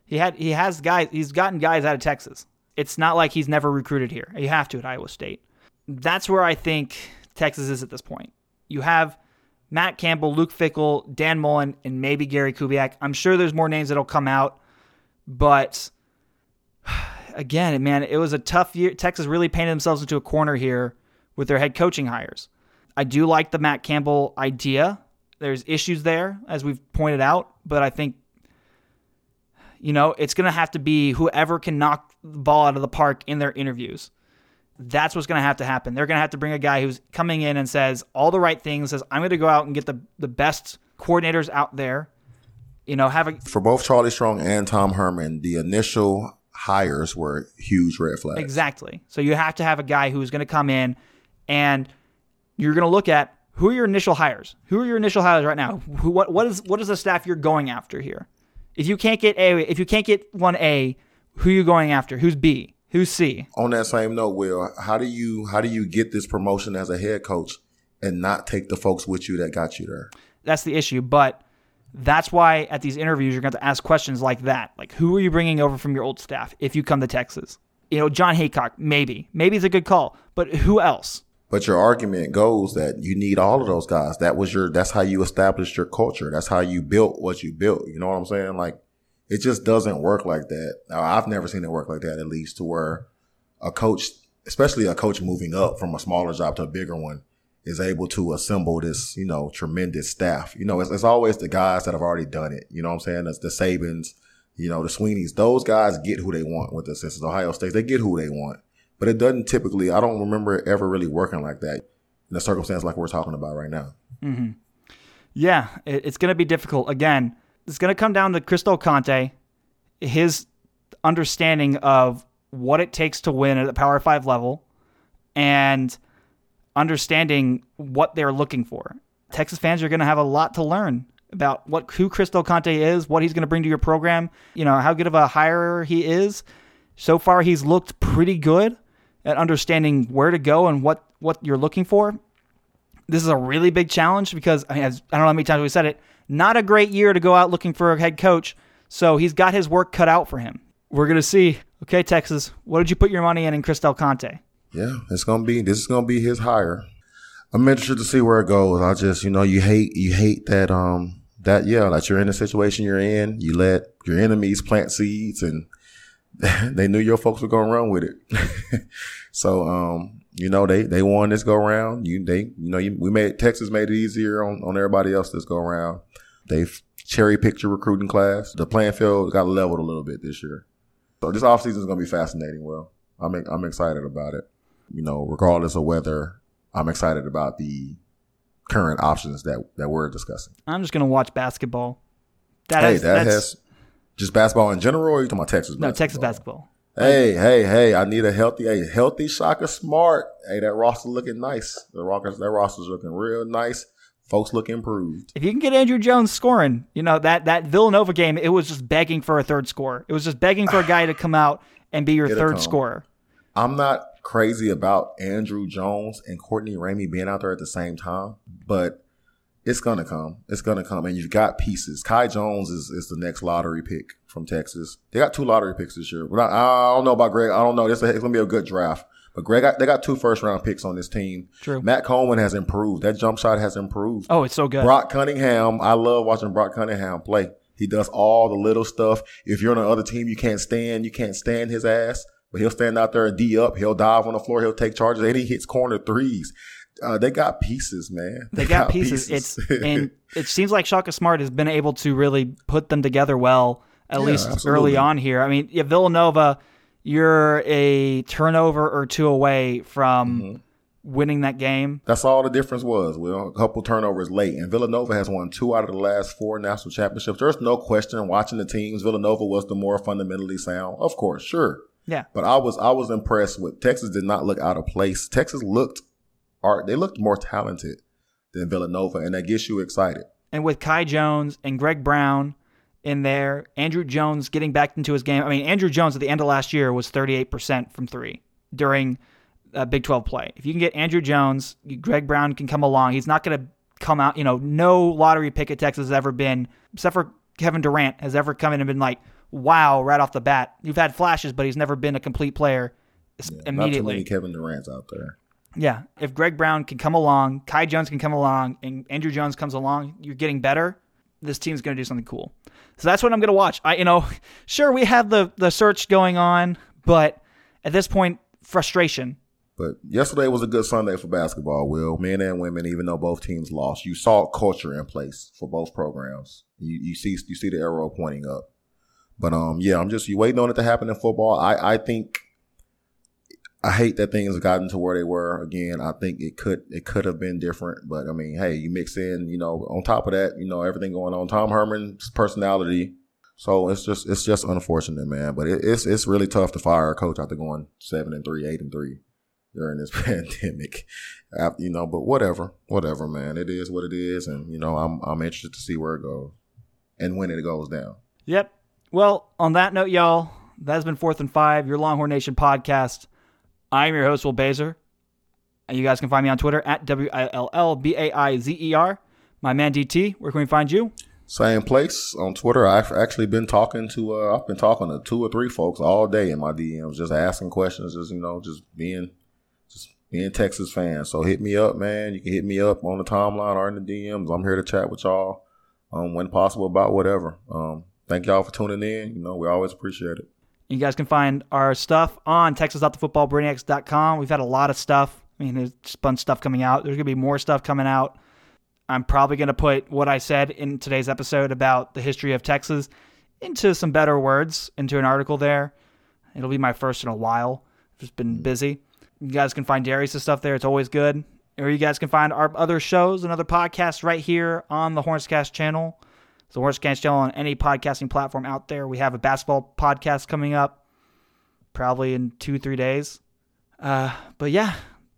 He had he has guys. He's gotten guys out of Texas. It's not like he's never recruited here. You have to at Iowa State. That's where I think Texas is at this point. You have Matt Campbell, Luke Fickell, Dan Mullen, and maybe Gary Kubiak. I'm sure there's more names that'll come out, but again, man, it was a tough year. Texas really painted themselves into a corner here with their head coaching hires. I do like the Matt Campbell idea. There's issues there, as we've pointed out, but I think, you know, it's going to have to be whoever can knock the ball out of the park in their interviews. That's what's going to have to happen. They're going to have to bring a guy who's coming in and says all the right things, says, I'm going to go out and get the, the best coordinators out there. You know, have a For both Charlie Strong and Tom Herman, the initial hires were huge red flags. Exactly. So you have to have a guy who's going to come in and you're going to look at who are your initial hires? Who are your initial hires right now? Who, what, what is what is the staff you're going after here? If you can't get A, if you can't get one A, who are you going after? Who's B? Who's C? On that same note, Will, how do you how do you get this promotion as a head coach and not take the folks with you that got you there? That's the issue. But that's why at these interviews you're going to ask questions like that, like who are you bringing over from your old staff if you come to Texas? You know, Jon Heacock, maybe, maybe it's a good call, but who else? But your argument goes that you need all of those guys. That was your, that's how you established your culture. That's how you built what you built. You know what I'm saying? Like, it just doesn't work like that. I've never seen it work like that, at least to where a coach, especially a coach moving up from a smaller job to a bigger one, is able to assemble this, you know, tremendous staff. You know, it's, it's always the guys that have already done it. You know what I'm saying? It's the Sabans, you know, the Swinneys. Those guys get who they want with the since Ohio State. They get who they want. But it doesn't typically, I don't remember it ever really working like that in a circumstance like we're talking about right now. Mm-hmm. Yeah, it, it's going to be difficult. Again, it's going to come down to Chris Del Conte, his understanding of what it takes to win at the Power Five level, and understanding what they're looking for. Texas fans are going to have a lot to learn about what who Chris Del Conte is, what he's going to bring to your program, you know, how good of a hirer he is. So far he's looked pretty good at understanding where to go and what what you're looking for. This is a really big challenge because I, mean, I don't know how many times we said it. Not a great year to go out looking for a head coach. So he's got his work cut out for him. We're gonna see. Okay, Texas, what did you put your money in in Chris Del Conte? Yeah, it's gonna be this is gonna be his hire. I'm interested to see where it goes. I just you know you hate you hate that um that yeah that you're in the situation you're in. You let your enemies plant seeds and they knew your folks were gonna run with it. so um, you know they they won this go round. You they you know you, we made Texas made it easier on on everybody else this go around. They've cherry picked your recruiting class. The playing field got leveled a little bit this year. So this offseason is gonna be fascinating. Well, I'm I'm excited about it. You know, regardless of whether I'm excited about the current options that that we're discussing. I'm just gonna watch basketball. That hey, has, that has just basketball in general, or are you talking about Texas basketball? No, Texas basketball. Hey, hey, hey! I need a healthy, a healthy Shaka Smart. Hey, that roster looking nice. The Rockets, that roster's looking real nice. Folks look improved. If you can get Andrew Jones scoring, you know that that Villanova game, it was just begging for a third score. It was just begging for a guy to come out and be your It'll third come. scorer. I'm not crazy about Andrew Jones and Courtney Ramey being out there at the same time, but it's gonna come. It's gonna come, and you've got pieces. Kai Jones is, is the next lottery pick from Texas. They got two lottery picks this year. But I, I don't know about Greg. I don't know. This it's gonna be a good draft. But Greg, got, they got two first round picks on this team. True. Matt Coleman has improved. That jump shot has improved. Oh, it's so good. Brock Cunningham. I love watching Brock Cunningham play. He does all the little stuff. If you're on another team, you can't stand. You can't stand his ass. But he'll stand out there and D up. He'll dive on the floor. He'll take charges. And he hits corner threes. Uh, they got pieces, man. They, they got, got, pieces. pieces. It's and it seems like Shaka Smart has been able to really put them together well, at yeah, least absolutely. early on here. I mean, yeah, Villanova, you're a turnover or two away from mm-hmm. winning that game. That's all the difference was. Well, a couple turnovers late, and Villanova has won two out of the last four national championships. There's no question watching the teams. Villanova was the more fundamentally sound, of course, sure. Yeah. But I was I was impressed with Texas. Did not look out of place. Texas looked art. They looked more talented than Villanova, and that gets you excited. And with Kai Jones and Greg Brown in there, Andrew Jones getting back into his game. I mean, Andrew Jones at the end of last year was 38% from three during uh, Big 12 play. If you can get Andrew Jones, Greg Brown can come along. He's not going to come out, you know, no lottery pick at Texas has ever been, except for Kevin Durant, has ever come in and been like, wow, right off the bat. You've had flashes, but he's never been a complete player yeah, immediately. Not too many Kevin Durant's out there. Yeah, if Greg Brown can come along, Kai Jones can come along, and Andrew Jones comes along, you're getting better. This team's going to do something cool. So that's what I'm going to watch. I, you know, sure we have the the search going on, but at this point, frustration. But yesterday was a good Sunday for basketball. Will men and women, even though both teams lost, you saw culture in place for both programs. You you see you see the arrow pointing up. But um, yeah, I'm just you waiting on it to happen in football. I I think I hate that things have gotten to where they were. Again, I think it could it could have been different, but I mean, hey, you mix in, you know, on top of that, you know, everything going on. Tom Herman's personality So it's just it's just unfortunate, man. But it, it's it's really tough to fire a coach after going seven and three, eight and three during this pandemic. You know, but whatever, whatever, man. It is what it is, and you know, I'm I'm interested to see where it goes and when it goes down. Yep. Well, on that note, y'all, that has been Fourth and Five, your Longhorn Nation podcast. I'm your host, Will Baizer. And you guys can find me on Twitter at W I L L B A I Z E R. My man DT, where can we find you? Same place on Twitter. I've actually been talking to, uh, I've been talking to two or three folks all day in my DMs, just asking questions, just, you know, just being, just being Texas fans. So hit me up, man. You can hit me up on the timeline or in the DMs. I'm here to chat with y'all, um, when possible about whatever. Um, thank y'all for tuning in. You know, we always appreciate it. You guys can find our stuff on texas.thefootballbrainiacs.com. We've had a lot of stuff. I mean, there's just a bunch of stuff coming out. There's going to be more stuff coming out. I'm probably going to put what I said in today's episode about the history of Texas into some better words, into an article there. It'll be my first in a while. I've just been mm. busy. You guys can find Darius' stuff there. It's always good. Or you guys can find our other shows and other podcasts right here on the Hornscast channel. It's the Hornscast channel on any podcasting platform out there. We have a basketball podcast coming up probably in two, three days. Uh, but yeah,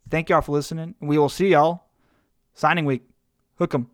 thank y'all for listening. We will see y'all signing week. Hook 'em.